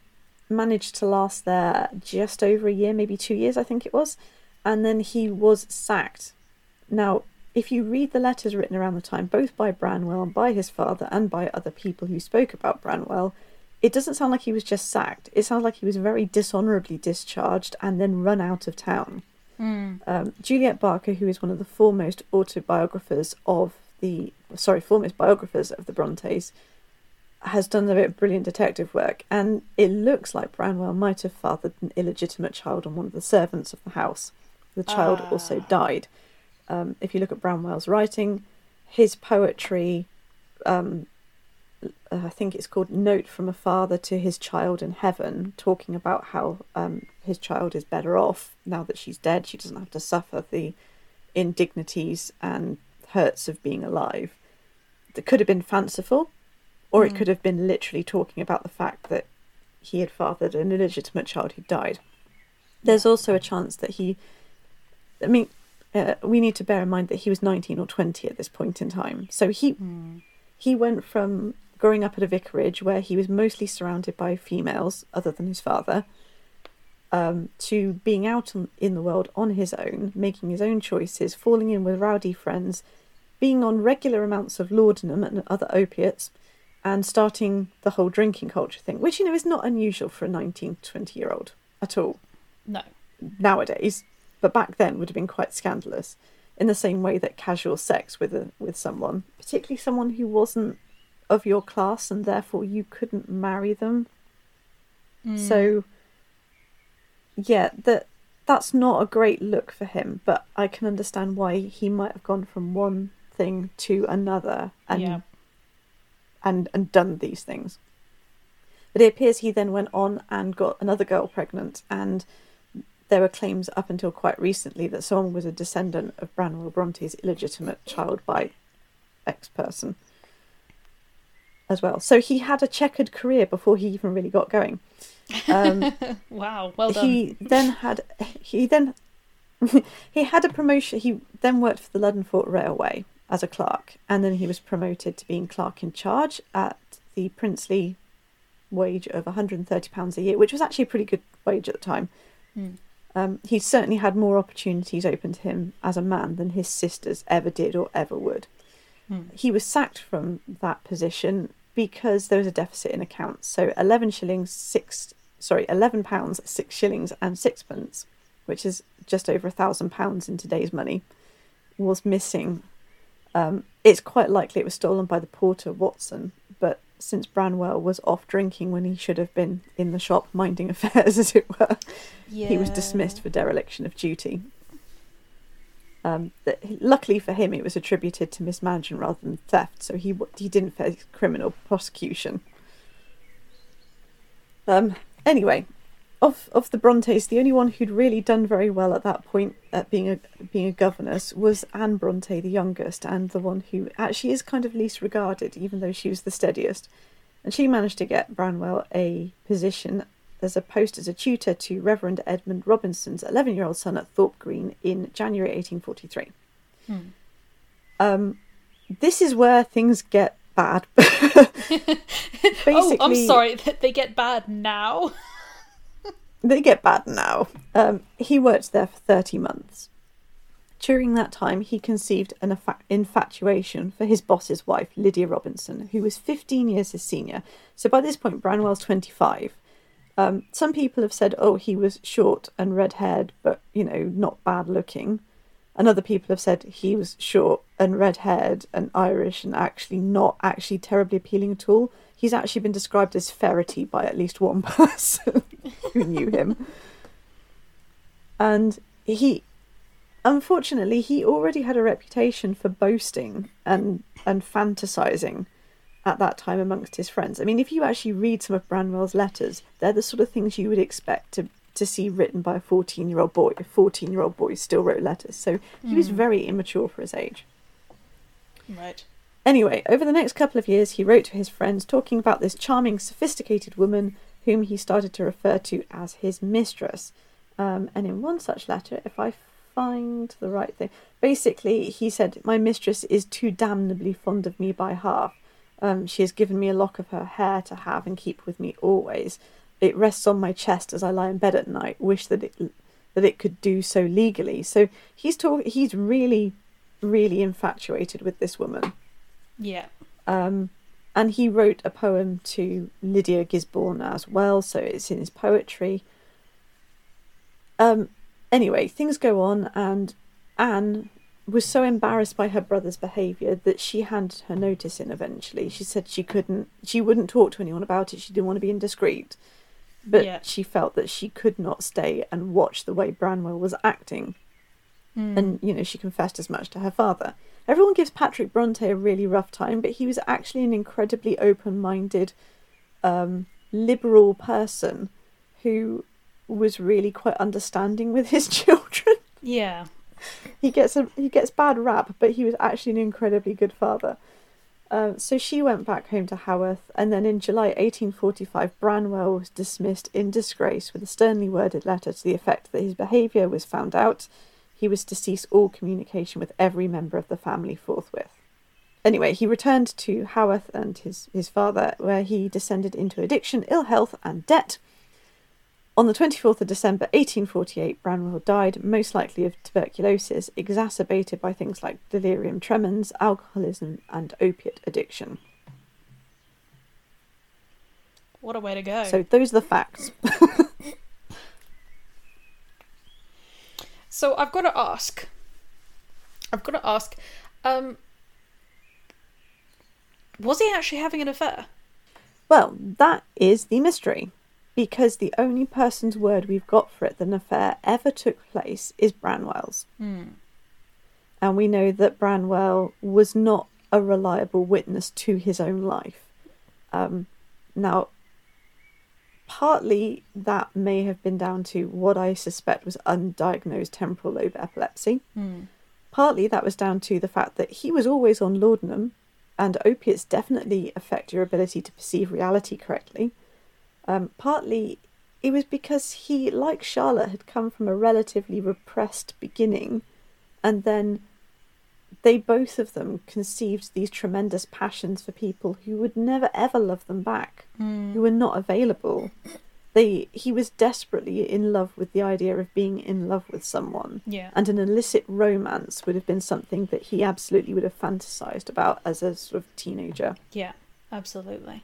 Speaker 2: managed to last there just over a year, maybe two years, I think it was, and then he was sacked. Now, if you read the letters written around the time, both by Branwell and by his father and by other people who spoke about Branwell, it doesn't sound like he was just sacked. It sounds like he was very dishonourably discharged and then run out of town. Um, Juliet Barker, who is one of the foremost autobiographers of the, sorry, foremost biographers of the Brontes, has done a bit of brilliant detective work, and it looks like Branwell might have fathered an illegitimate child on one of the servants of the house. The child also died. Um, if you look at Branwell's writing, his poetry, um, uh, I think it's called Note from a Father to His Child in Heaven, talking about how um, his child is better off now that she's dead. She doesn't have to suffer the indignities and hurts of being alive. That could have been fanciful, or it could have been literally talking about the fact that he had fathered an illegitimate child who died. There's also a chance that he, I mean, uh, we need to bear in mind that he was 19 or 20 at this point in time. So he he went from growing up at a vicarage where he was mostly surrounded by females other than his father um, to being out on, in the world on his own, making his own choices, falling in with rowdy friends, being on regular amounts of laudanum and other opiates, and starting the whole drinking culture thing, which, you know, is not unusual for a 19, 20 year old at all
Speaker 1: No.
Speaker 2: nowadays, but back then would have been quite scandalous. In the same way that casual sex with a with someone, particularly someone who wasn't of your class and therefore you couldn't marry them. Hmm. So yeah, that that's not a great look for him, but I can understand why he might have gone from one thing to another and
Speaker 1: Yeah.
Speaker 2: And and done these things. But it appears he then went on and got another girl pregnant, and there were claims up until quite recently that someone was a descendant of Branwell Bronte's illegitimate child by X person as well. So he had a checkered career before he even really got going. Um,
Speaker 1: Wow. Well done.
Speaker 2: he then had he then he had a promotion. He then worked for the Luddenden Foot Railway as a clerk, and then he was promoted to being clerk in charge at the princely wage of 130 pounds a year, which was actually a pretty good wage at the time. Um, he certainly had more opportunities open to him as a man than his sisters ever did or ever would. He was sacked from that position because there was a deficit in accounts. So 11 shillings, six, sorry, 11 pounds, six shillings and sixpence which is just over a thousand pounds in today's money, was missing. Um, it's quite likely it was stolen by the porter Watson, but since Branwell was off drinking when he should have been in the shop minding affairs, as it were,
Speaker 1: Yeah.
Speaker 2: he was dismissed for dereliction of duty. Um, that, luckily for him, it was attributed to mismanagement rather than theft, so he he didn't face criminal prosecution. Um, anyway, of of the Brontes, the only one who'd really done very well at that point at being a being a governess was Anne Bronte, the youngest, and the one who actually is kind of least regarded, even though she was the steadiest. And she managed to get Branwell a position as a post as a tutor to Reverend Edmund Robinson's 11 year old son at Thorpe Green in January 1843.
Speaker 1: Hmm.
Speaker 2: Um, this is where things get bad.
Speaker 1: Oh, I'm sorry. that They get bad now.
Speaker 2: they get bad now. Um, he worked there for 30 months. During that time, he conceived an infatuation for his boss's wife, Lydia Robinson, who was 15 years his senior. So by this point, Branwell's 25. Um, some people have said, oh, he was short and red haired, but, you know, not bad looking. And other people have said he was short and red haired and Irish and actually not actually terribly appealing at all. He's actually been described as ferrety by at least one person who knew him. And he, unfortunately, he already had a reputation for boasting and and fantasizing at that time amongst his friends. I mean, if you actually read some of Branwell's letters, they're the sort of things you would expect to to see written by a fourteen-year-old boy. A fourteen-year-old boy still wrote letters, so he was hmm. very immature for his age.
Speaker 1: Right.
Speaker 2: Anyway, over the next couple of years, he wrote to his friends talking about this charming, sophisticated woman whom he started to refer to as his mistress. Um, and in one such letter, if I find the right thing, basically he said, My mistress is too damnably fond of me by half. Um, she has given me a lock of her hair to have and keep with me always. It rests on my chest as I lie in bed at night. Wish that it that it could do so legally. So he's talk- He's really, really infatuated with this woman.
Speaker 1: Yeah.
Speaker 2: Um, and he wrote a poem to Lydia Gisborne as well, so it's in his poetry. Um, anyway, things go on, and Anne was so embarrassed by her brother's behaviour that she handed her notice in eventually. She said she couldn't, she wouldn't talk to anyone about it, she didn't want to be indiscreet. But
Speaker 1: Yeah.
Speaker 2: she felt that she could not stay and watch the way Branwell was acting
Speaker 1: Mm.
Speaker 2: and you know she confessed as much to her father. Everyone gives Patrick Bronte a really rough time, but he was actually an incredibly open-minded, um, liberal person who was really quite understanding with his children.
Speaker 1: yeah.
Speaker 2: he gets a he gets bad rap, but he was actually an incredibly good father. Um, so she went back home to Haworth, and then in July 1845, Branwell was dismissed in disgrace with a sternly worded letter to the effect that his behaviour was found out. He was to cease all communication with every member of the family forthwith. Anyway, he returned to Haworth and his, his father, where he descended into addiction, ill health, and debt. On the 24th of December 1848, Branwell died, most likely of tuberculosis, exacerbated by things like delirium tremens, alcoholism, and opiate addiction.
Speaker 1: What a way to go.
Speaker 2: So, those are the facts.
Speaker 1: So I've got to ask. I've got to ask. Um, was he actually having an affair?
Speaker 2: Well, that is the mystery. Because the only person's word we've got for it that an affair ever took place is Branwell's.
Speaker 1: Hmm.
Speaker 2: And we know that Branwell was not a reliable witness to his own life. Um, now, partly that may have been down to what I suspect was undiagnosed temporal lobe epilepsy.
Speaker 1: Hmm.
Speaker 2: Partly that was down to the fact that he was always on laudanum, and opiates definitely affect your ability to perceive reality correctly. Um, partly it was because he, like Charlotte, had come from a relatively repressed beginning, and then they both of them conceived these tremendous passions for people who would never ever love them back, who hmm. were not available. They he was desperately in love with the idea of being in love with someone,
Speaker 1: Yeah.
Speaker 2: and an illicit romance would have been something that he absolutely would have fantasized about as a sort of teenager.
Speaker 1: Yeah. Absolutely.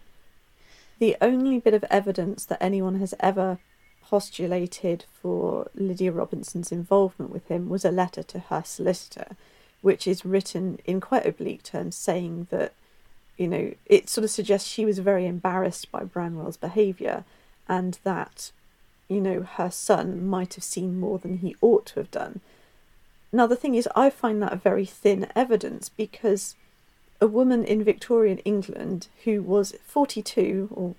Speaker 2: The only bit of evidence that anyone has ever postulated for Lydia Robinson's involvement with him was a letter to her solicitor, which is written in quite oblique terms saying that, you know, it sort of suggests she was very embarrassed by Branwell's behaviour and that, you know, her son might have seen more than he ought to have done. Now, the thing is, I find that very thin evidence because a woman in Victorian England who was 42 or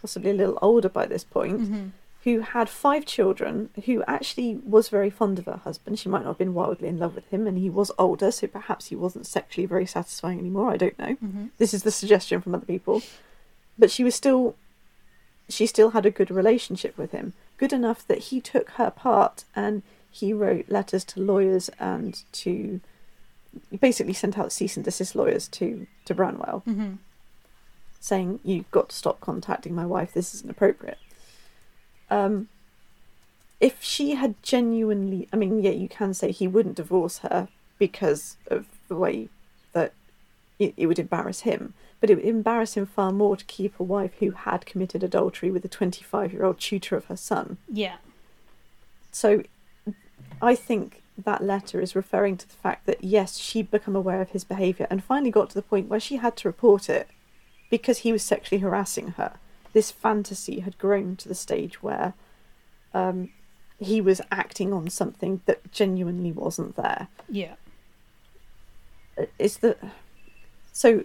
Speaker 2: possibly a little older by this point,
Speaker 1: Mm-hmm.
Speaker 2: Who had five children, who actually was very fond of her husband. She might not have been wildly in love with him, and he was older, so perhaps he wasn't sexually very satisfying anymore. I don't know.
Speaker 1: Mm-hmm.
Speaker 2: This is the suggestion from other people. But she was still, she still had a good relationship with him, good enough that he took her part and he wrote letters to lawyers and to, basically sent out cease and desist lawyers to to Branwell
Speaker 1: Mm-hmm.
Speaker 2: saying you've got to stop contacting my wife. This isn't appropriate. Um, if she had genuinely, I mean, yeah, you can say he wouldn't divorce her because of the way that it, it would embarrass him, but it would embarrass him far more to keep a wife who had committed adultery with a 25 year old tutor of her son.
Speaker 1: Yeah.
Speaker 2: So I think that letter is referring to the fact that, yes, she'd become aware of his behaviour and finally got to the point where she had to report it because he was sexually harassing her. This fantasy had grown to the stage where um, he was acting on something that genuinely wasn't there.
Speaker 1: Yeah.
Speaker 2: Is the so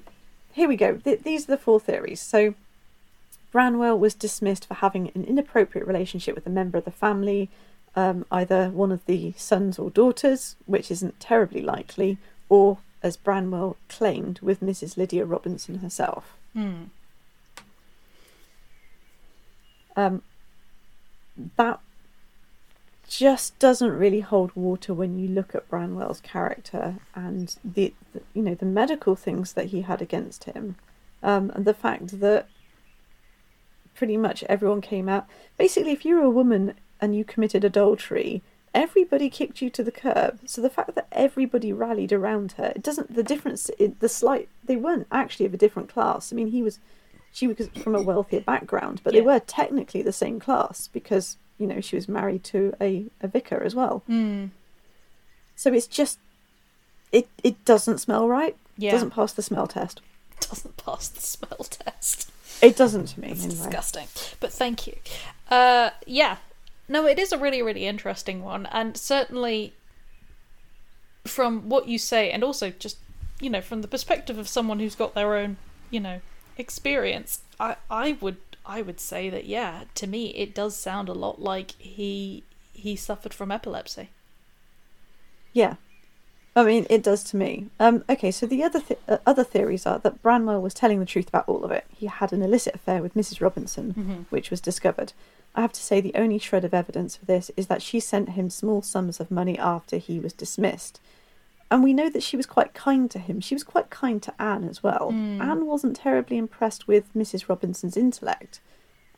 Speaker 2: here we go. Th- these are the four theories. So Branwell was dismissed for having an inappropriate relationship with a member of the family, um, either one of the sons or daughters, which isn't terribly likely, or as Branwell claimed, with Mrs. Lydia Robinson herself.
Speaker 1: Hmm.
Speaker 2: Um, that just doesn't really hold water when you look at Branwell's character and the, the you know the medical things that he had against him, um, and the fact that pretty much everyone came out. Basically, if you were a woman and you committed adultery, everybody kicked you to the curb. So the fact that everybody rallied around her, it doesn't. The difference, it, the slight, they weren't actually of a different class. I mean, he was, she was from a wealthier background, but
Speaker 1: Yeah.
Speaker 2: they were technically the same class because you know she was married to a, a vicar as well.
Speaker 1: Hmm.
Speaker 2: So it's just, it it doesn't smell right.
Speaker 1: Yeah.
Speaker 2: Doesn't pass the smell test.
Speaker 1: Doesn't pass the smell test.
Speaker 2: It doesn't to me
Speaker 1: It's
Speaker 2: anyway.
Speaker 1: disgusting. But thank you. Uh, yeah. No, it is a really, really interesting one, and certainly from what you say, and also just you know from the perspective of someone who's got their own you know experience, I I would I would say that yeah, to me it does sound a lot like he he suffered from epilepsy.
Speaker 2: Yeah, I mean it does to me. Um, okay, so the other th- uh, other theories are that Branwell was telling the truth about all of it. He had an illicit affair with Mrs. Robinson,
Speaker 1: Mhm.
Speaker 2: which was discovered. I have to say the only shred of evidence for this is that she sent him small sums of money after he was dismissed. And we know that she was quite kind to him. She was quite kind to Anne as well.
Speaker 1: Mm.
Speaker 2: Anne wasn't terribly impressed with Mrs. Robinson's intellect,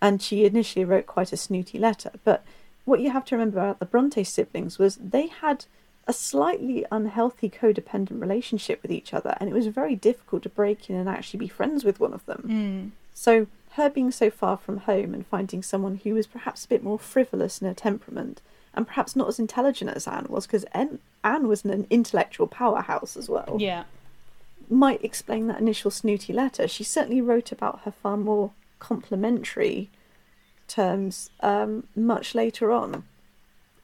Speaker 2: and she initially wrote quite a snooty letter. But what you have to remember about the Bronte siblings was they had a slightly unhealthy codependent relationship with each other, and it was very difficult to break in and actually be friends with one of them.
Speaker 1: Mm.
Speaker 2: So, her being so far from home and finding someone who was perhaps a bit more frivolous in her temperament and perhaps not as intelligent as Anne was, because Anne, was an intellectual powerhouse as well,
Speaker 1: Yeah.
Speaker 2: might explain that initial snooty letter. She certainly wrote about her far more complimentary terms um, much later on.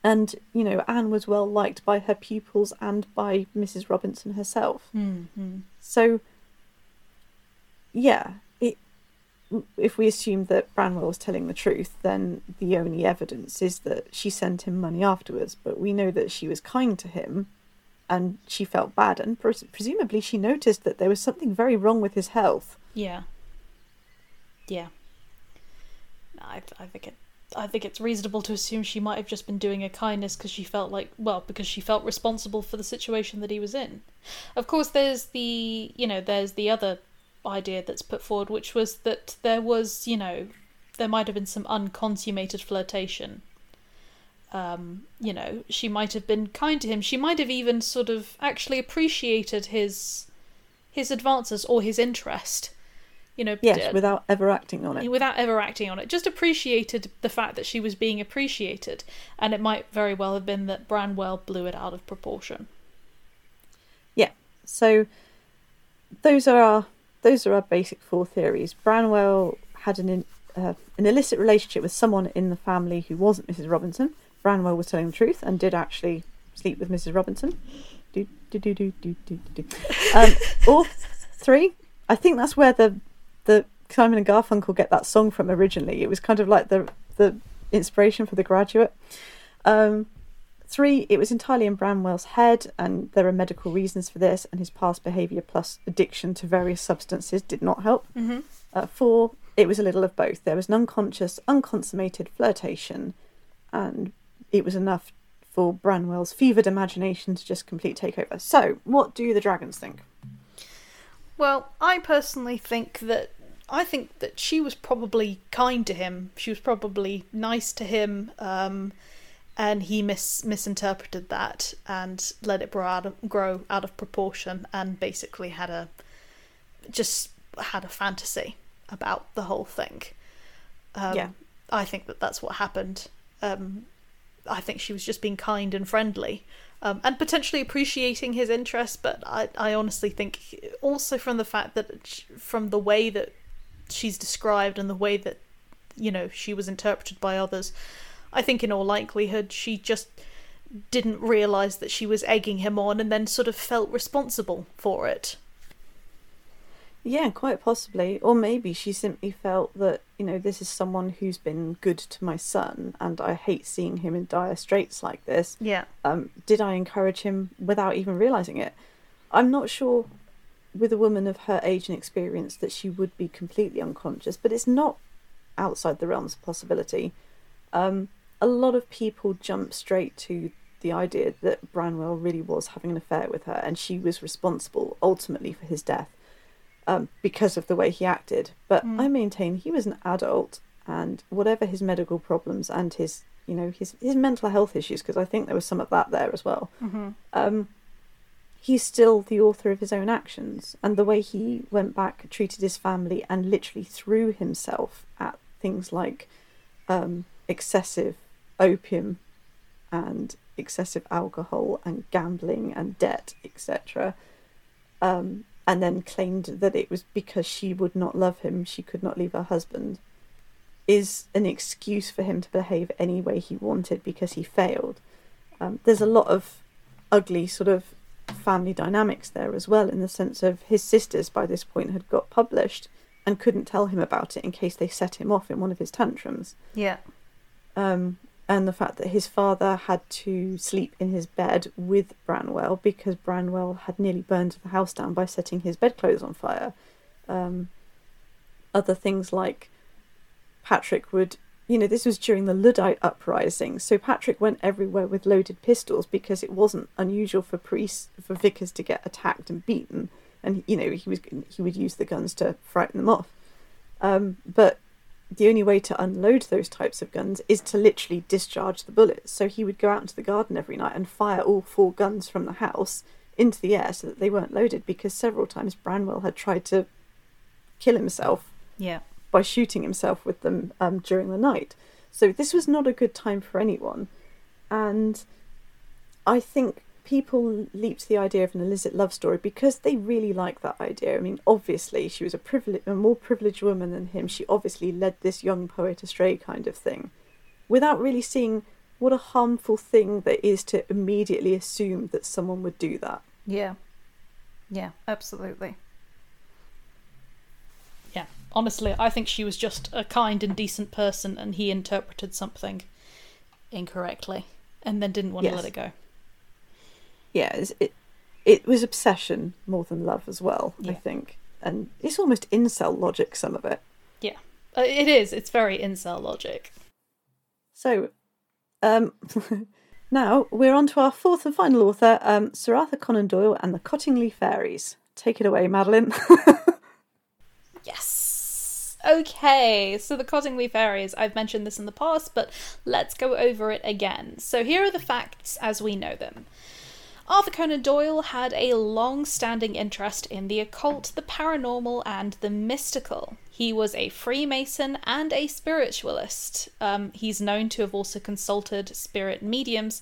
Speaker 2: And, you know, Anne was well liked by her pupils and by Mrs. Robinson herself.
Speaker 1: Mm-hmm.
Speaker 2: So, yeah, if we assume that Branwell was telling the truth, then the only evidence is that she sent him money afterwards. But we know that she was kind to him and she felt bad, and pres- presumably she noticed that there was something very wrong with his health.
Speaker 1: Yeah. Yeah. I, I think it. I think it's reasonable to assume she might have just been doing a kindness because she felt like, well, because she felt responsible for the situation that he was in. Of course, there's the, you know, there's the other idea that's put forward, which was that there was, you know, there might have been some unconsummated flirtation. Um, you know, she might have been kind to him. She might have even sort of actually appreciated his his advances or his interest You know,
Speaker 2: Yes,
Speaker 1: d-
Speaker 2: without ever acting on it.
Speaker 1: without ever acting on it. Just appreciated the fact that she was being appreciated, and it might very well have been that Branwell blew it out of proportion.
Speaker 2: Yeah. So those are our those are our basic four theories. Branwell had an in, uh, an illicit relationship with someone in the family who wasn't Mrs. Robinson. Branwell was telling the truth and did actually sleep with Mrs. Robinson. Do do do do do do do. Um, or three. I think that's where the the Simon and Garfunkel get that song from originally. It was kind of like the the inspiration for The Graduate. Um, Three, it was entirely in Branwell's head, and there are medical reasons for this, and his past behaviour plus addiction to various substances did not help.
Speaker 1: Mm-hmm.
Speaker 2: Uh, four, it was a little of both. There was an unconscious, unconsummated flirtation, and it was enough for Branwell's fevered imagination to just complete takeover. So, what do the dragons think?
Speaker 1: Well, I personally think that I think that she was probably kind to him. She was probably nice to him, um, and he mis- misinterpreted that and let it grow out of, grow out of proportion, and basically had a just had a fantasy about the whole thing. Um,
Speaker 2: Yeah.
Speaker 1: I think that that's what happened. Um, I think she was just being kind and friendly. Um, and potentially appreciating his interest, but I, I honestly think also from the fact that sh- from the way that she's described and the way that you know she was interpreted by others, I think in all likelihood she just didn't realize that she was egging him on and then sort of felt responsible for it.
Speaker 2: Yeah, quite possibly. Or maybe she simply felt that, you know, this is someone who's been good to my son, and I hate seeing him in dire straits like this.
Speaker 1: Yeah.
Speaker 2: um, did I encourage him without even realizing it? I'm not sure with a woman of her age and experience that she would be completely unconscious, but it's not outside the realms of possibility. Um, a lot of people jump straight to the idea that Branwell really was having an affair with her and she was responsible ultimately for his death um, because of the way he acted. But
Speaker 1: Mm.
Speaker 2: I maintain he was an adult and whatever his medical problems and his you know his his mental health issues because I think there was some of that there as well.
Speaker 1: Mm-hmm.
Speaker 2: Um, he's still the author of his own actions, and the way he went back, treated his family, and literally threw himself at things like um, excessive opium and excessive alcohol and gambling and debt, etc. Um, and then claimed that it was because she would not love him, she could not leave her husband, is an excuse for him to behave any way he wanted because he failed. Um, there's a lot of ugly sort of family dynamics there as well, in the sense of his sisters by this point had got published and couldn't tell him about it in case they set him off in one of his tantrums.
Speaker 1: Yeah.
Speaker 2: Um, and the fact that his father had to sleep in his bed with Branwell because Branwell had nearly burned the house down by setting his bedclothes on fire. Um, other things like Patrick would, you know, this was during the Luddite uprising, so Patrick went everywhere with loaded pistols because it wasn't unusual for priests, for vicars to get attacked and beaten, and you know he was he would use the guns to frighten them off. Um, but the only way to unload those types of guns is to literally discharge the bullets. So he would go out into the garden every night and fire all four guns from the house into the air so that they weren't loaded because several times Branwell had tried to kill himself
Speaker 1: Yeah.
Speaker 2: by shooting himself with them um, during the night. So this was not a good time for anyone. And I think people leap to the idea of an illicit love story because they really like that idea. I mean, obviously, she was a, privile- a more privileged woman than him. She obviously led this young poet astray, kind of thing, without really seeing what a harmful thing that is to immediately assume that someone would do that.
Speaker 1: Yeah. Yeah, absolutely. Yeah. Honestly, I think she was just a kind and decent person and he interpreted something incorrectly and then didn't want
Speaker 2: Yes.
Speaker 1: to let it go.
Speaker 2: Yeah, it it was obsession more than love as well. I think, and it's almost incel logic. Some of it.
Speaker 1: Yeah, It is. It's very incel logic.
Speaker 2: So, um, now we're on to our fourth and final author, um, Sir Arthur Conan Doyle and the Cottingley Fairies. Take it away, Madeleine.
Speaker 1: Yes. Okay, so the Cottingley Fairies, I've mentioned this in the past, but let's go over it again. So here are the facts as we know them. Arthur Conan Doyle had a long standing interest in the occult, the paranormal, and the mystical. He was a Freemason and a spiritualist. Um, he's known to have also consulted spirit mediums.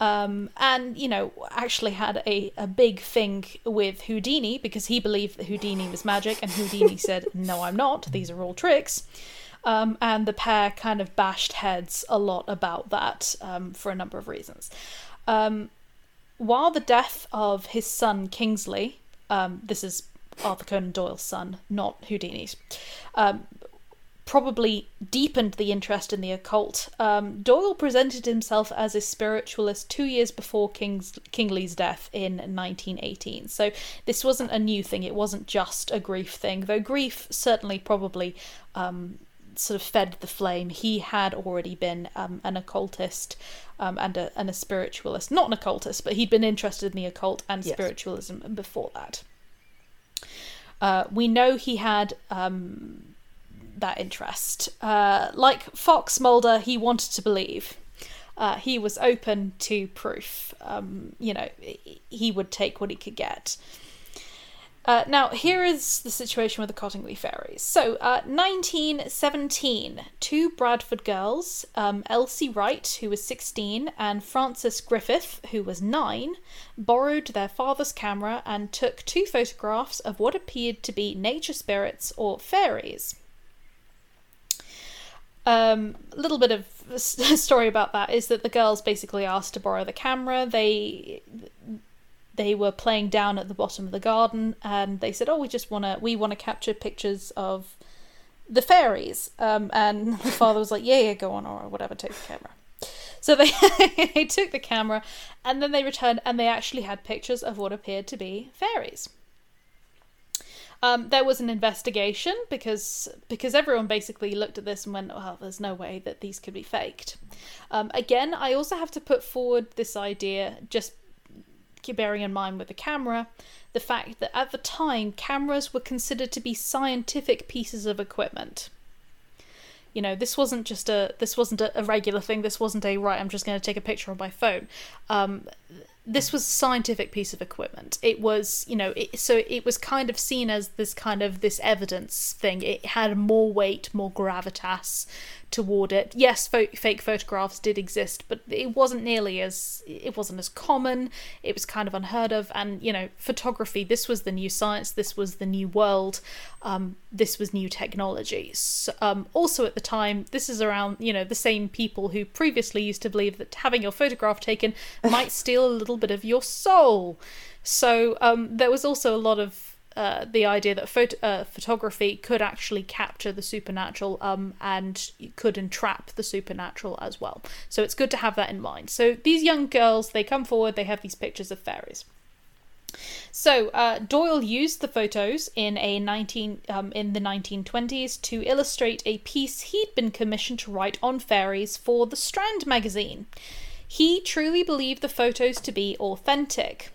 Speaker 1: Um, and you know actually had a, a big thing with Houdini because he believed that Houdini was magic and Houdini said no I'm not these are all tricks um, and the pair kind of bashed heads a lot about that um, for a number of reasons um, while the death of his son Kingsley um, this is Arthur Conan Doyle's son not Houdini's um, probably deepened the interest in the occult. Um, Doyle presented himself as a spiritualist two years before King's, death in 1918. So this wasn't a new thing, it wasn't just a grief thing, though grief certainly probably. Um, sort of fed the flame. He had already been um, an occultist um, and, a, and a spiritualist. Not an occultist, but he'd been interested in the occult and yes. spiritualism before that. Uh, we know he had um, that interest. Uh, like Fox Mulder, he wanted to believe. Uh, he was open to proof. Um, you know, he would take what he could get. Uh, now, here is the situation with the Cottingley Fairies. So, uh, 1917, two Bradford girls, um, Elsie Wright, who was 16, and Frances Griffith, who was 9, borrowed their father's camera and took two photographs of what appeared to be nature spirits or fairies. Um, a little bit of story about that is that the girls basically asked to borrow the camera. They they were playing down at the bottom of the garden, and they said, "Oh, we just wanna we wanna capture pictures of the fairies." Um, and the father was like, "Yeah, yeah, go on, or whatever, take the camera." So they they took the camera, and then they returned, and they actually had pictures of what appeared to be fairies. Um, there was an investigation because because everyone basically looked at this and went, "Well, there's no way that these could be faked." Um, again, I also have to put forward this idea, just bearing in mind with the camera, the fact that at the time cameras were considered to be scientific pieces of equipment. You know, this wasn't just a this wasn't a, regular thing. This wasn't a right. I'm just going to take a picture on my phone. Um, this was a scientific piece of equipment. It was, you know, it, so it was kind of seen as this kind of this evidence thing. It had more weight, more gravitas toward it. Yes, fo- fake photographs did exist, but it wasn't nearly as it wasn't as common. It was kind of unheard of, and you know, photography. This was the new science. This was the new world. Um, this was new technology. So, um, also at the time, this is around you know the same people who previously used to believe that having your photograph taken might steal a little bit of your soul. So um, there was also a lot of uh, the idea that uh, photography could actually capture the supernatural um, and could entrap the supernatural as well. So it's good to have that in mind. So these young girls, they come forward, they have these pictures of fairies. So uh, Doyle used the photos in a 19 um, in the 1920s to illustrate a piece he'd been commissioned to write on fairies for the Strand magazine. He truly believed the photos to be authentic.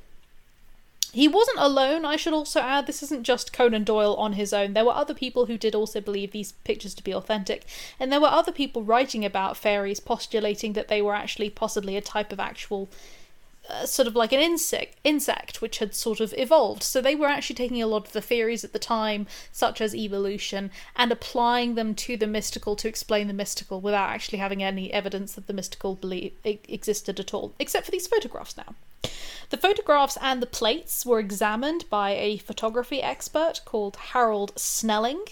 Speaker 1: He wasn't alone, I should also add. This isn't just Conan Doyle on his own. There were other people who did also believe these pictures to be authentic, and there were other people writing about fairies postulating that they were actually possibly a type of actual uh, sort of like an insect insect which had sort of evolved so they were actually taking a lot of the theories at the time such as evolution and applying them to the mystical to explain the mystical without actually having any evidence that the mystical belief existed at all except for these photographs now the photographs and the plates were examined by a photography expert called Harold Snelling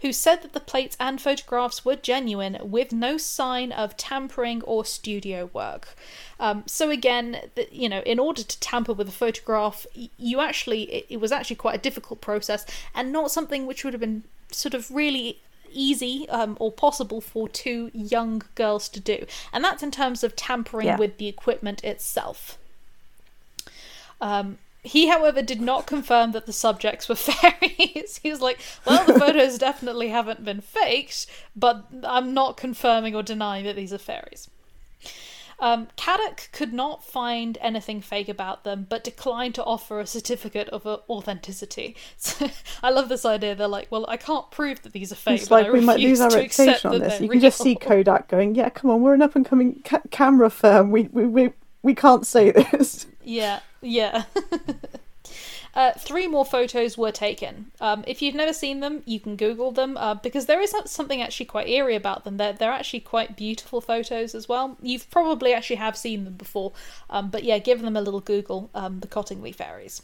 Speaker 1: who said that the plates and photographs were genuine with no sign of tampering or studio work. Um, so again, the, you know, in order to tamper with a photograph, you actually it, it was actually quite a difficult process and not something which would have been sort of really easy um, or possible for two young girls to do. And that's in terms of tampering yeah. with the equipment itself. Um, he, however, did not confirm that the subjects were fairies. he was like, well, the photos definitely haven't been faked, but I'm not confirming or denying that these are fairies. Um, Kodak could not find anything fake about them, but declined to offer a certificate of authenticity. So, I love this idea. They're like, "Well, I can't prove that these are fake."
Speaker 2: It's like we might lose our reputation on this. You can just see Kodak going, "Yeah, come on, we're an up and coming ca- camera firm. We, we we we can't say this."
Speaker 1: Yeah, yeah. Uh, three more photos were taken. Um, if you've never seen them, you can Google them uh, because there is something actually quite eerie about them. They're, they're actually quite beautiful photos as well. You've probably actually have seen them before, um, but yeah, give them a little Google. Um, the Cottingley Fairies.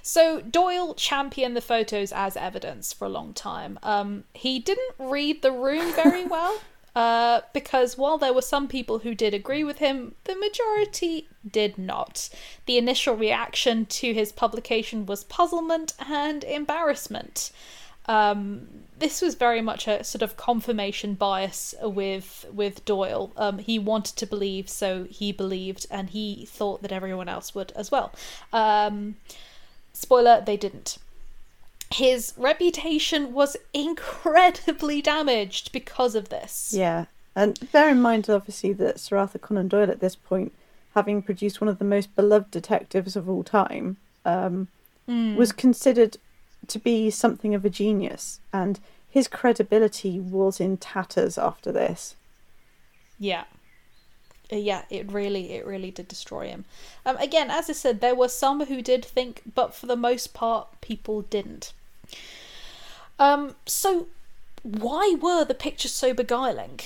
Speaker 1: So Doyle championed the photos as evidence for a long time. Um, he didn't read the room very well. Uh, because while there were some people who did agree with him, the majority did not. The initial reaction to his publication was puzzlement and embarrassment. Um, this was very much a sort of confirmation bias with with Doyle. Um, he wanted to believe, so he believed, and he thought that everyone else would as well. Um, spoiler: they didn't his reputation was incredibly damaged because of this.
Speaker 2: Yeah, and bear in mind, obviously, that Sir Arthur Conan Doyle, at this point, having produced one of the most beloved detectives of all time, um, mm. was considered to be something of a genius, and his credibility was in tatters after this.
Speaker 1: Yeah. Uh, yeah, it really, it really did destroy him. Um, again, as I said, there were some who did think, but for the most part, people didn't. Um, so, why were the pictures so beguiling?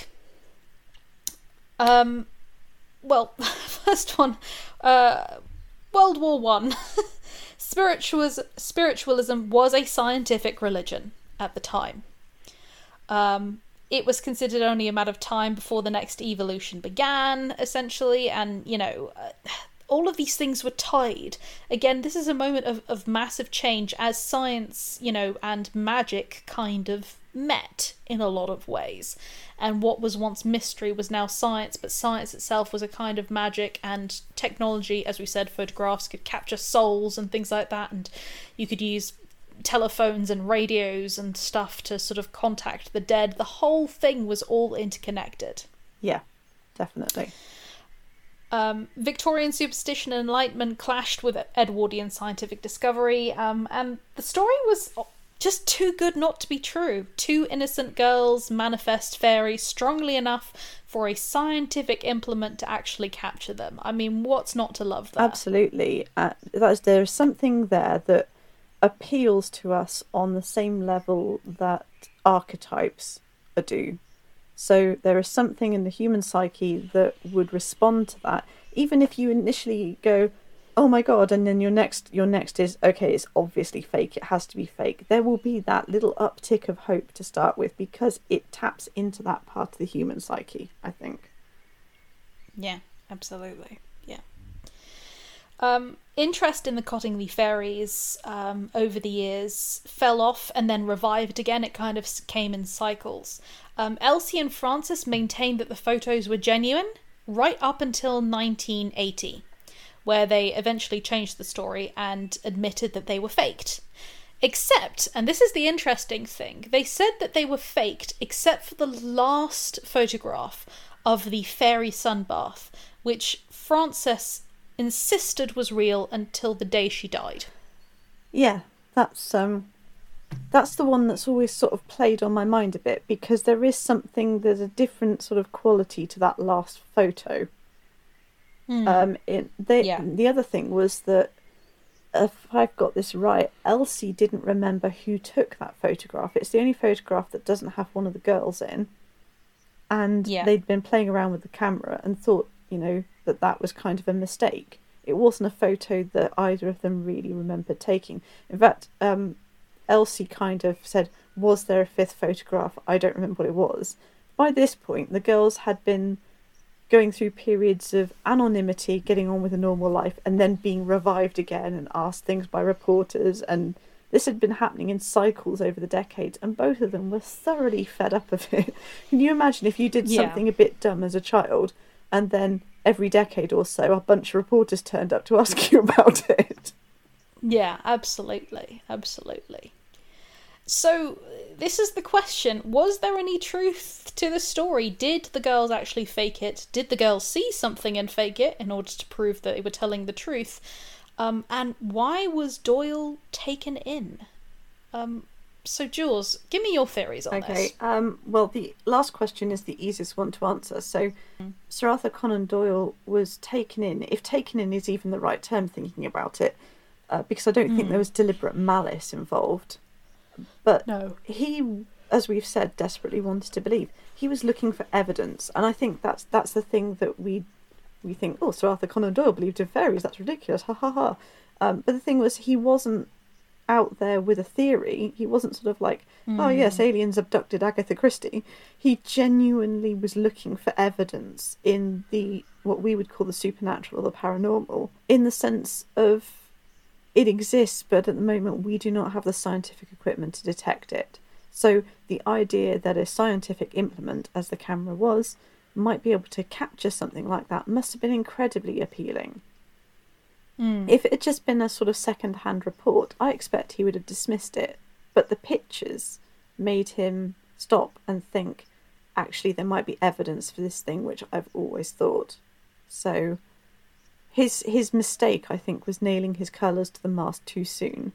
Speaker 1: Um, well, first one, uh, World War One. Spiritualism, was a scientific religion at the time. Um, it was considered only a matter of time before the next evolution began, essentially, and you know, uh, all of these things were tied. Again, this is a moment of, of massive change as science, you know, and magic kind of met in a lot of ways. And what was once mystery was now science, but science itself was a kind of magic, and technology, as we said, photographs could capture souls and things like that, and you could use telephones and radios and stuff to sort of contact the dead. The whole thing was all interconnected.
Speaker 2: Yeah, definitely.
Speaker 1: Um, Victorian superstition and enlightenment clashed with Edwardian scientific discovery, um, and the story was just too good not to be true. Two innocent girls manifest fairies strongly enough for a scientific implement to actually capture them. I mean, what's not to love that?
Speaker 2: Absolutely. Uh, there is something there that appeals to us on the same level that archetypes do. So there is something in the human psyche that would respond to that, even if you initially go, "Oh my god," and then your next your next is, "Okay, it's obviously fake. It has to be fake." There will be that little uptick of hope to start with because it taps into that part of the human psyche. I think.
Speaker 1: Yeah, absolutely. Um, interest in the Cottingley fairies um, over the years fell off and then revived again. It kind of came in cycles. Um, Elsie and Frances maintained that the photos were genuine right up until 1980, where they eventually changed the story and admitted that they were faked. Except, and this is the interesting thing, they said that they were faked except for the last photograph of the fairy sunbath, which Frances insisted was real until the day she died.
Speaker 2: Yeah, that's um that's the one that's always sort of played on my mind a bit because there is something there's a different sort of quality to that last photo. Mm. Um it they yeah. the other thing was that if I've got this right, Elsie didn't remember who took that photograph. It's the only photograph that doesn't have one of the girls in. And yeah. they'd been playing around with the camera and thought, you know, that that was kind of a mistake. It wasn't a photo that either of them really remembered taking. In fact, um, Elsie kind of said, Was there a fifth photograph? I don't remember what it was. By this point, the girls had been going through periods of anonymity, getting on with a normal life, and then being revived again and asked things by reporters. And this had been happening in cycles over the decades, and both of them were thoroughly fed up of it. Can you imagine if you did yeah. something a bit dumb as a child and then every decade or so, a bunch of reporters turned up to ask you about it.
Speaker 1: Yeah, absolutely, absolutely. So, this is the question Was there any truth to the story? Did the girls actually fake it? Did the girls see something and fake it in order to prove that they were telling the truth? Um, and why was Doyle taken in? Um, So, Jules, give me your theories on
Speaker 2: Okay.
Speaker 1: this.
Speaker 2: Um, well, the last question is the easiest one to answer. So, Sir Arthur Conan Doyle was taken in, if taken in is even the right term, thinking about it, uh, because I don't think there was deliberate malice involved. But
Speaker 1: No.
Speaker 2: he, as we've said, desperately wanted to believe. He was looking for evidence, and I think that's that's the thing that we we think. Oh, Sir Arthur Conan Doyle believed in fairies. That's ridiculous. Ha ha ha. Um, but the thing was, he wasn't out there with a theory. He wasn't sort of like, oh yes, aliens abducted Agatha Christie. He genuinely was looking for evidence in the what we would call the supernatural or the paranormal, in the sense of it exists, but at the moment we do not have the scientific equipment to detect it. So the idea that a scientific implement, as the camera was, might be able to capture something like that must have been incredibly appealing. Hmm. If it had just been a sort of second hand report, I expect he would have dismissed it. But the pictures made him stop and think, actually, there might be evidence for this thing, which I've always thought. So his his mistake, I think, was nailing his colours to the mast too soon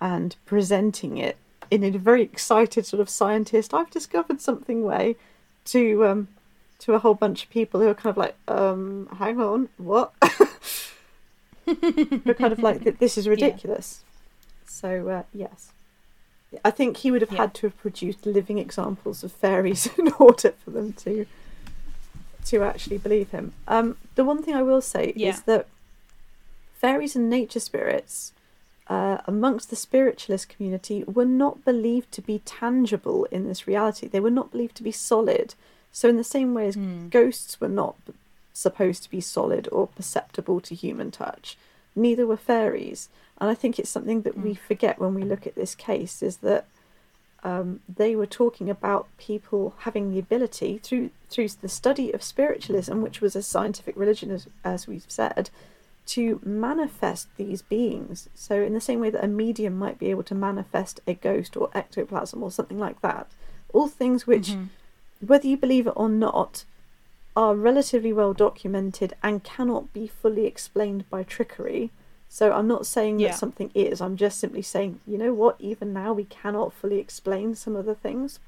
Speaker 2: and presenting it in a very excited sort of scientist, I've discovered something way to um to a whole bunch of people who are kind of like, um, hang on, what? We're kind of like, "Th- this is ridiculous. So, uh, yes. I think he would have
Speaker 1: Yeah.
Speaker 2: had to have produced living examples of fairies in order for them to to actually believe him. Um, the one thing I will say
Speaker 1: Yeah.
Speaker 2: is that fairies and nature spirits uh, amongst the spiritualist community were not believed to be tangible in this reality. They were not believed to be solid. So, in the same way as ghosts were not supposed to be solid or perceptible to human touch, neither were fairies. And I think it's something that we forget when we look at this case is that um, they were talking about people having the ability through through the study of spiritualism, which was a scientific religion, as as we've said, to manifest these beings. So, in the same way that a medium might be able to manifest a ghost or ectoplasm or something like that, all things which, whether you believe it or not, are relatively well documented and cannot be fully explained by trickery. So I'm not saying
Speaker 1: Yeah.
Speaker 2: that something is, I'm just simply saying, you know what, even now we cannot fully explain some of the things.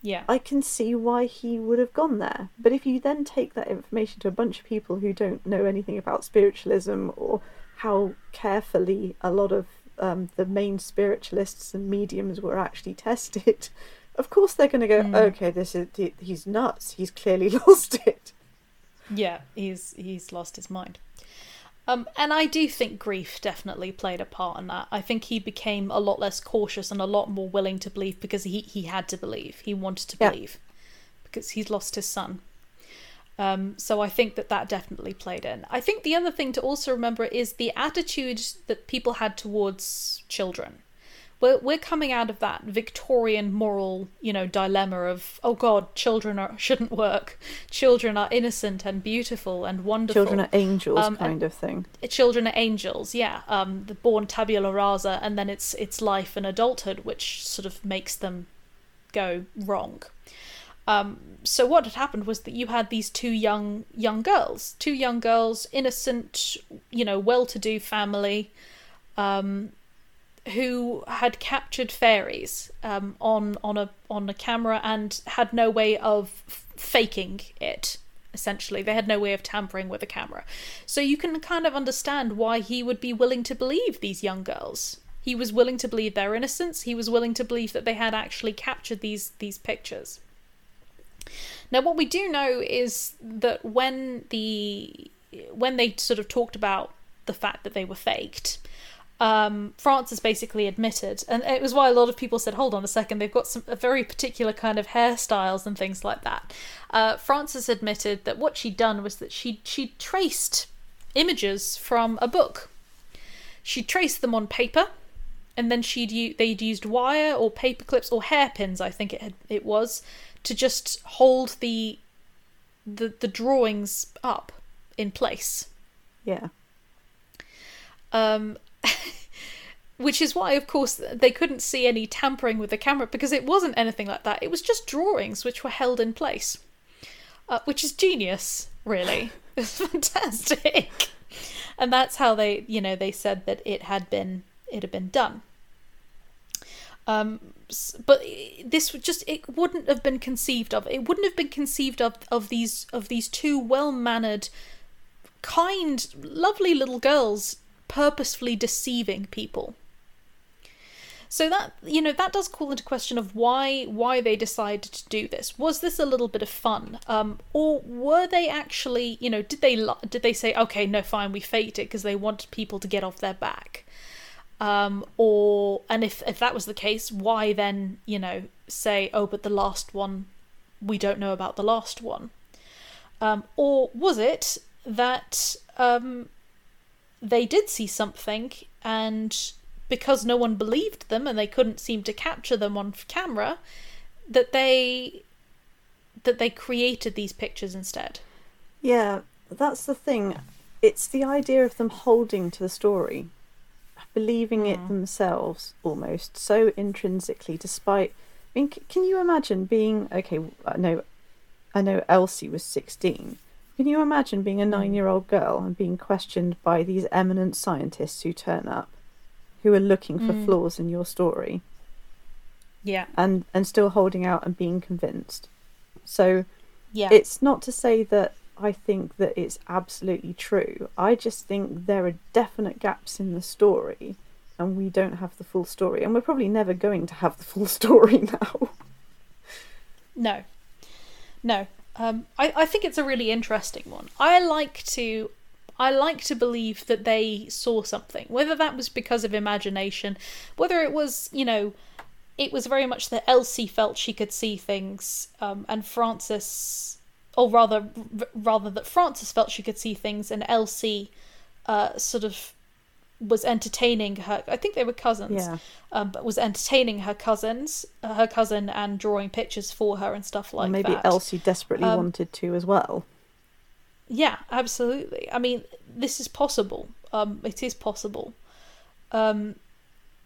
Speaker 1: Yeah.
Speaker 2: I can see why he would have gone there. But if you then take that information to a bunch of people who don't know anything about spiritualism or how carefully a lot of um, the main spiritualists and mediums were actually tested, of course they're going to go, okay, this is he's nuts. He's clearly lost it.
Speaker 1: Yeah, he's he's lost his mind. Um, and I do think grief definitely played a part in that. I think he became a lot less cautious and a lot more willing to believe because he, he had to believe. He wanted to
Speaker 2: Yeah.
Speaker 1: believe because he's lost his son. Um, so I think that that definitely played in. I think the other thing to also remember is the attitude that people had towards children. We're, we're coming out of that Victorian moral, you know, dilemma of oh God, children are, shouldn't work. Children are innocent and beautiful and wonderful.
Speaker 2: Children are angels,
Speaker 1: Um,
Speaker 2: kind of thing.
Speaker 1: children are angels yeah um the born tabula rasa and then it's it's life and adulthood which sort of makes them go wrong um so what had happened was that you had these two young young girls two young girls innocent you know well-to-do family um who had captured fairies um, on on a on a camera and had no way of f- faking it. Essentially, they had no way of tampering with the camera, so you can kind of understand why he would be willing to believe these young girls. He was willing to believe their innocence. He was willing to believe that they had actually captured these these pictures. Now, what we do know is that when the when they sort of talked about the fact that they were faked, um, Frances basically admitted, and it was why a lot of people said, "Hold on a second, they've got some a very particular kind of hairstyles and things like that." Uh, Frances admitted that what she'd done was that she she traced images from a book. She traced them on paper, and then she'd they'd used wire or paper clips or hairpins, I think it had, it was, to just hold the the the drawings up in place.
Speaker 2: Yeah.
Speaker 1: Um, which is why, of course, they couldn't see any tampering with the camera because it wasn't anything like that. It was just drawings which were held in place, uh, which is genius, really. It's fantastic, and that's how they, you know, they said that it had been it had been done. Um, but this just it wouldn't have been conceived of. It wouldn't have been conceived of of these of these two well mannered, kind, lovely little girls purposefully deceiving people. So that you know that does call into question of why why they decided to do this. Was this a little bit of fun, um, or were they actually you know did they did they say okay no fine we faked it because they want people to get off their back, um, or and if if that was the case why then you know say oh but the last one we don't know about the last one, um, or was it that um, they did see something and because no one believed them and they couldn't seem to capture them on camera that they that they created these pictures instead
Speaker 2: yeah that's the thing it's the idea of them holding to the story believing mm. it themselves almost so intrinsically despite i mean can you imagine being okay i know i know elsie was 16 can you imagine being a hmm. nine year old girl and being questioned by these eminent scientists who turn up who are looking for mm. flaws in your story.
Speaker 1: Yeah.
Speaker 2: And and still holding out and being convinced. So yeah. It's not to say that I think that it's absolutely true. I just think there are definite gaps in the story and we don't have the full story and we're probably never going to have the full story now.
Speaker 1: No. No. Um, I, I think it's a really interesting one. I like to I like to believe that they saw something, whether that was because of imagination, whether it was, you know, it was very much that Elsie felt she could see things, um, and Frances, or rather, rather that Frances felt she could see things, and Elsie, uh, sort of was entertaining her. I think they were cousins,
Speaker 2: yeah.
Speaker 1: um, but was entertaining her cousins, uh, her cousin, and drawing pictures for her and stuff like
Speaker 2: maybe
Speaker 1: that.
Speaker 2: Maybe Elsie desperately um, wanted to as well.
Speaker 1: Yeah, absolutely. I mean, this is possible. Um, it is possible. Um,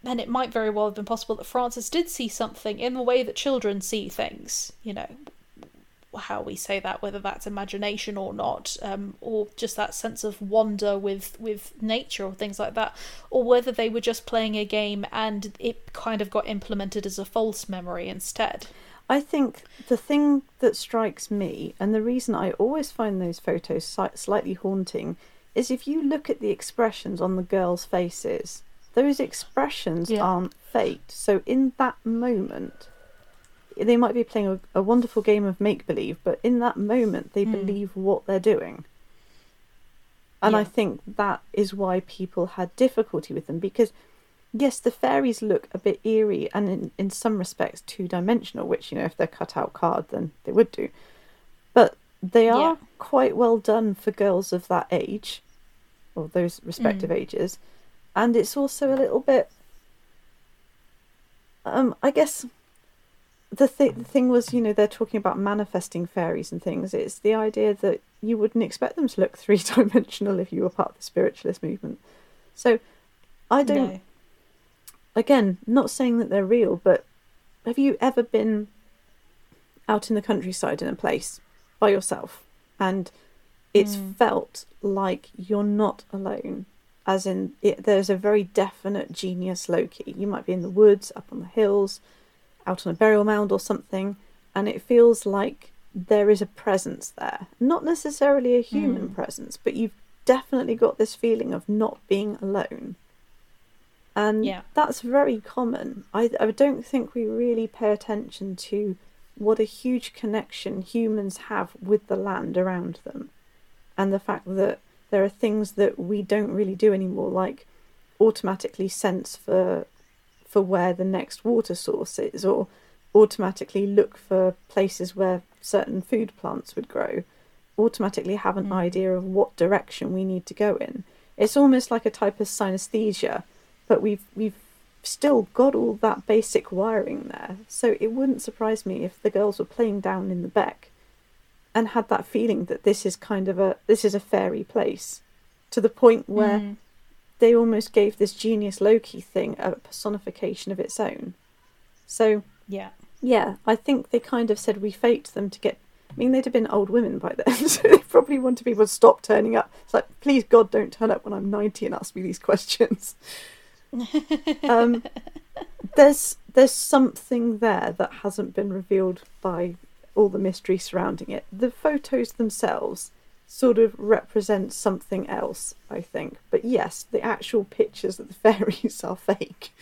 Speaker 1: and it might very well have been possible that Frances did see something in the way that children see things. You know, how we say that, whether that's imagination or not, um, or just that sense of wonder with with nature or things like that, or whether they were just playing a game and it kind of got implemented as a false memory instead.
Speaker 2: I think the thing that strikes me, and the reason I always find those photos slightly haunting, is if you look at the expressions on the girls' faces, those expressions yeah. aren't faked. So in that moment, they might be playing a, a wonderful game of make believe, but in that moment, they mm. believe what they're doing. And yeah. I think that is why people had difficulty with them because yes, the fairies look a bit eerie and in, in some respects two dimensional, which, you know, if they're cut out card, then they would do. But they are yeah. quite well done for girls of that age, or those respective mm. ages. And it's also a little bit. Um, I guess the, th- the thing was, you know, they're talking about manifesting fairies and things. It's the idea that you wouldn't expect them to look three dimensional if you were part of the spiritualist movement. So I don't. No again, not saying that they're real, but have you ever been out in the countryside in a place by yourself and it's mm. felt like you're not alone? As in, it, there's a very definite genius loci. You might be in the woods, up on the hills, out on a burial mound or something, and it feels like there is a presence there. Not necessarily a human mm. presence, but you've definitely got this feeling of not being alone. And yeah. that's very common. I, I don't think we really pay attention to what a huge connection humans have with the land around them. And the fact that there are things that we don't really do anymore, like automatically sense for for where the next water source is, or automatically look for places where certain food plants would grow, automatically have an mm. idea of what direction we need to go in. It's almost like a type of synesthesia but we've we've still got all that basic wiring there. So it wouldn't surprise me if the girls were playing down in the beck and had that feeling that this is kind of a this is a fairy place to the point where mm. They almost gave this genius loci thing a personification of its own. So
Speaker 1: yeah.
Speaker 2: Yeah, I think they kind of said we faked them to get I mean, they'd have been old women by then, so they probably wanted people to stop turning up. It's like, please, God, don't turn up when I'm 90 and ask me these questions um, there's there's something there that hasn't been revealed by all the mystery surrounding it. The photos themselves sort of represents something else, I think. But yes, the actual pictures of the fairies are fake.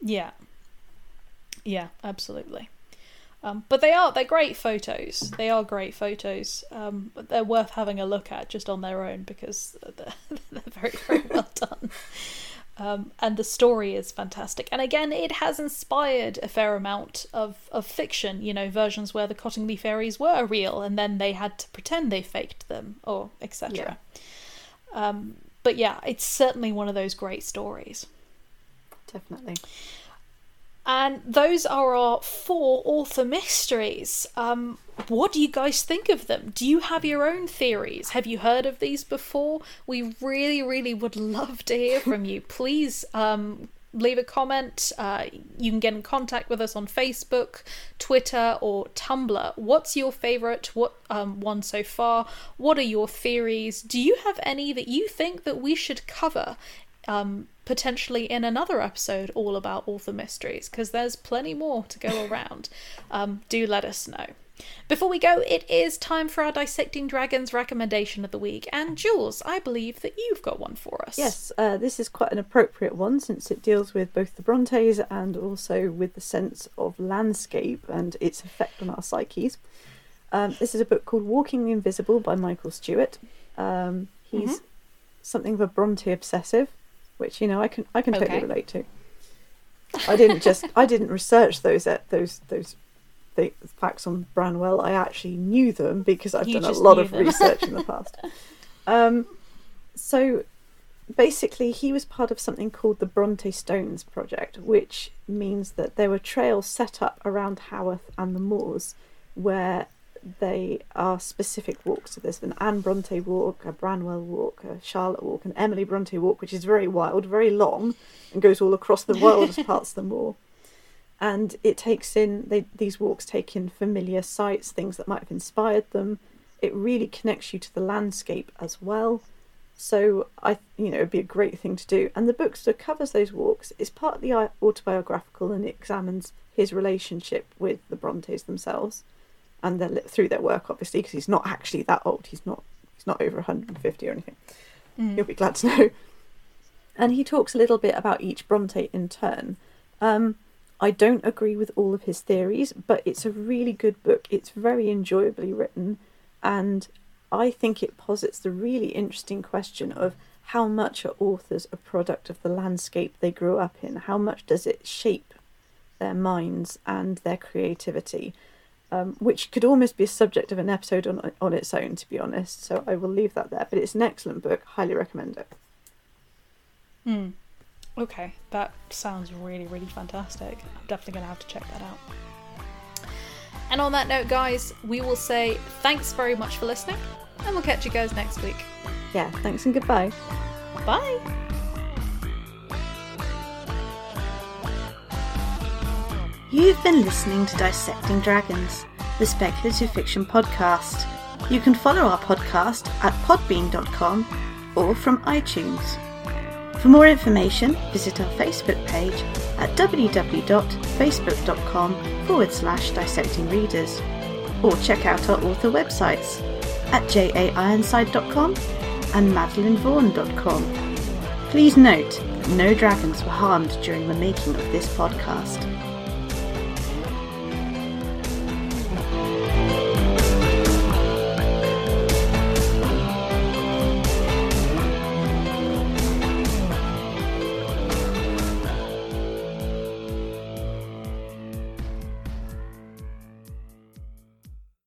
Speaker 1: Yeah. Yeah, absolutely. Um, but they are they're great photos. They are great photos. Um, they're worth having a look at just on their own because they're, they're very very well done. Um, and the story is fantastic. And again, it has inspired a fair amount of, of fiction, you know, versions where the Cottingley fairies were real and then they had to pretend they faked them, or etc. Yeah. Um, but yeah, it's certainly one of those great stories.
Speaker 2: Definitely.
Speaker 1: And those are our four author mysteries. Um, what do you guys think of them? Do you have your own theories? Have you heard of these before? We really, really would love to hear from you. Please um, leave a comment. Uh, you can get in contact with us on Facebook, Twitter, or Tumblr. What's your favorite what um, one so far? What are your theories? Do you have any that you think that we should cover um, potentially in another episode all about author mysteries because there's plenty more to go around. Um, do let us know. Before we go, it is time for our Dissecting Dragons recommendation of the week. And Jules, I believe that you've got one for us.
Speaker 2: Yes, uh, this is quite an appropriate one since it deals with both the Brontes and also with the sense of landscape and its effect on our psyches. Um, this is a book called Walking the Invisible by Michael Stewart. Um, he's mm-hmm. something of a Bronte obsessive, which you know I can I can totally okay. relate to. I didn't just I didn't research those uh, those those the facts on Branwell. I actually knew them because I've you done a lot of them. research in the past. Um, so basically, he was part of something called the Bronte Stones Project, which means that there were trails set up around Haworth and the moors where they are specific walks. So there's an Anne Bronte walk, a Branwell walk, a Charlotte walk, an Emily Bronte walk, which is very wild, very long, and goes all across the world as parts of the moor. And it takes in they, these walks take in familiar sights, things that might have inspired them. It really connects you to the landscape as well. So I, you know, it'd be a great thing to do. And the book sort of covers those walks. It's partly uh, autobiographical and it examines his relationship with the Brontes themselves and their, through their work, obviously, because he's not actually that old. He's not he's not over 150 or anything. Mm. You'll be glad to know. And he talks a little bit about each Bronte in turn. Um, I don't agree with all of his theories, but it's a really good book. It's very enjoyably written, and I think it posits the really interesting question of how much are authors a product of the landscape they grew up in? How much does it shape their minds and their creativity? Um, which could almost be a subject of an episode on on its own, to be honest. So I will leave that there. But it's an excellent book. Highly recommend it.
Speaker 1: Hmm. Okay, that sounds really, really fantastic. I'm definitely going to have to check that out. And on that note, guys, we will say thanks very much for listening, and we'll catch you guys next week.
Speaker 2: Yeah, thanks and goodbye.
Speaker 1: Bye.
Speaker 3: You've been listening to Dissecting Dragons, the speculative fiction podcast. You can follow our podcast at podbean.com or from iTunes. For more information, visit our Facebook page at www.facebook.com forward slash dissecting readers or check out our author websites at jaironside.com and madeleinevaughan.com. Please note, no dragons were harmed during the making of this podcast.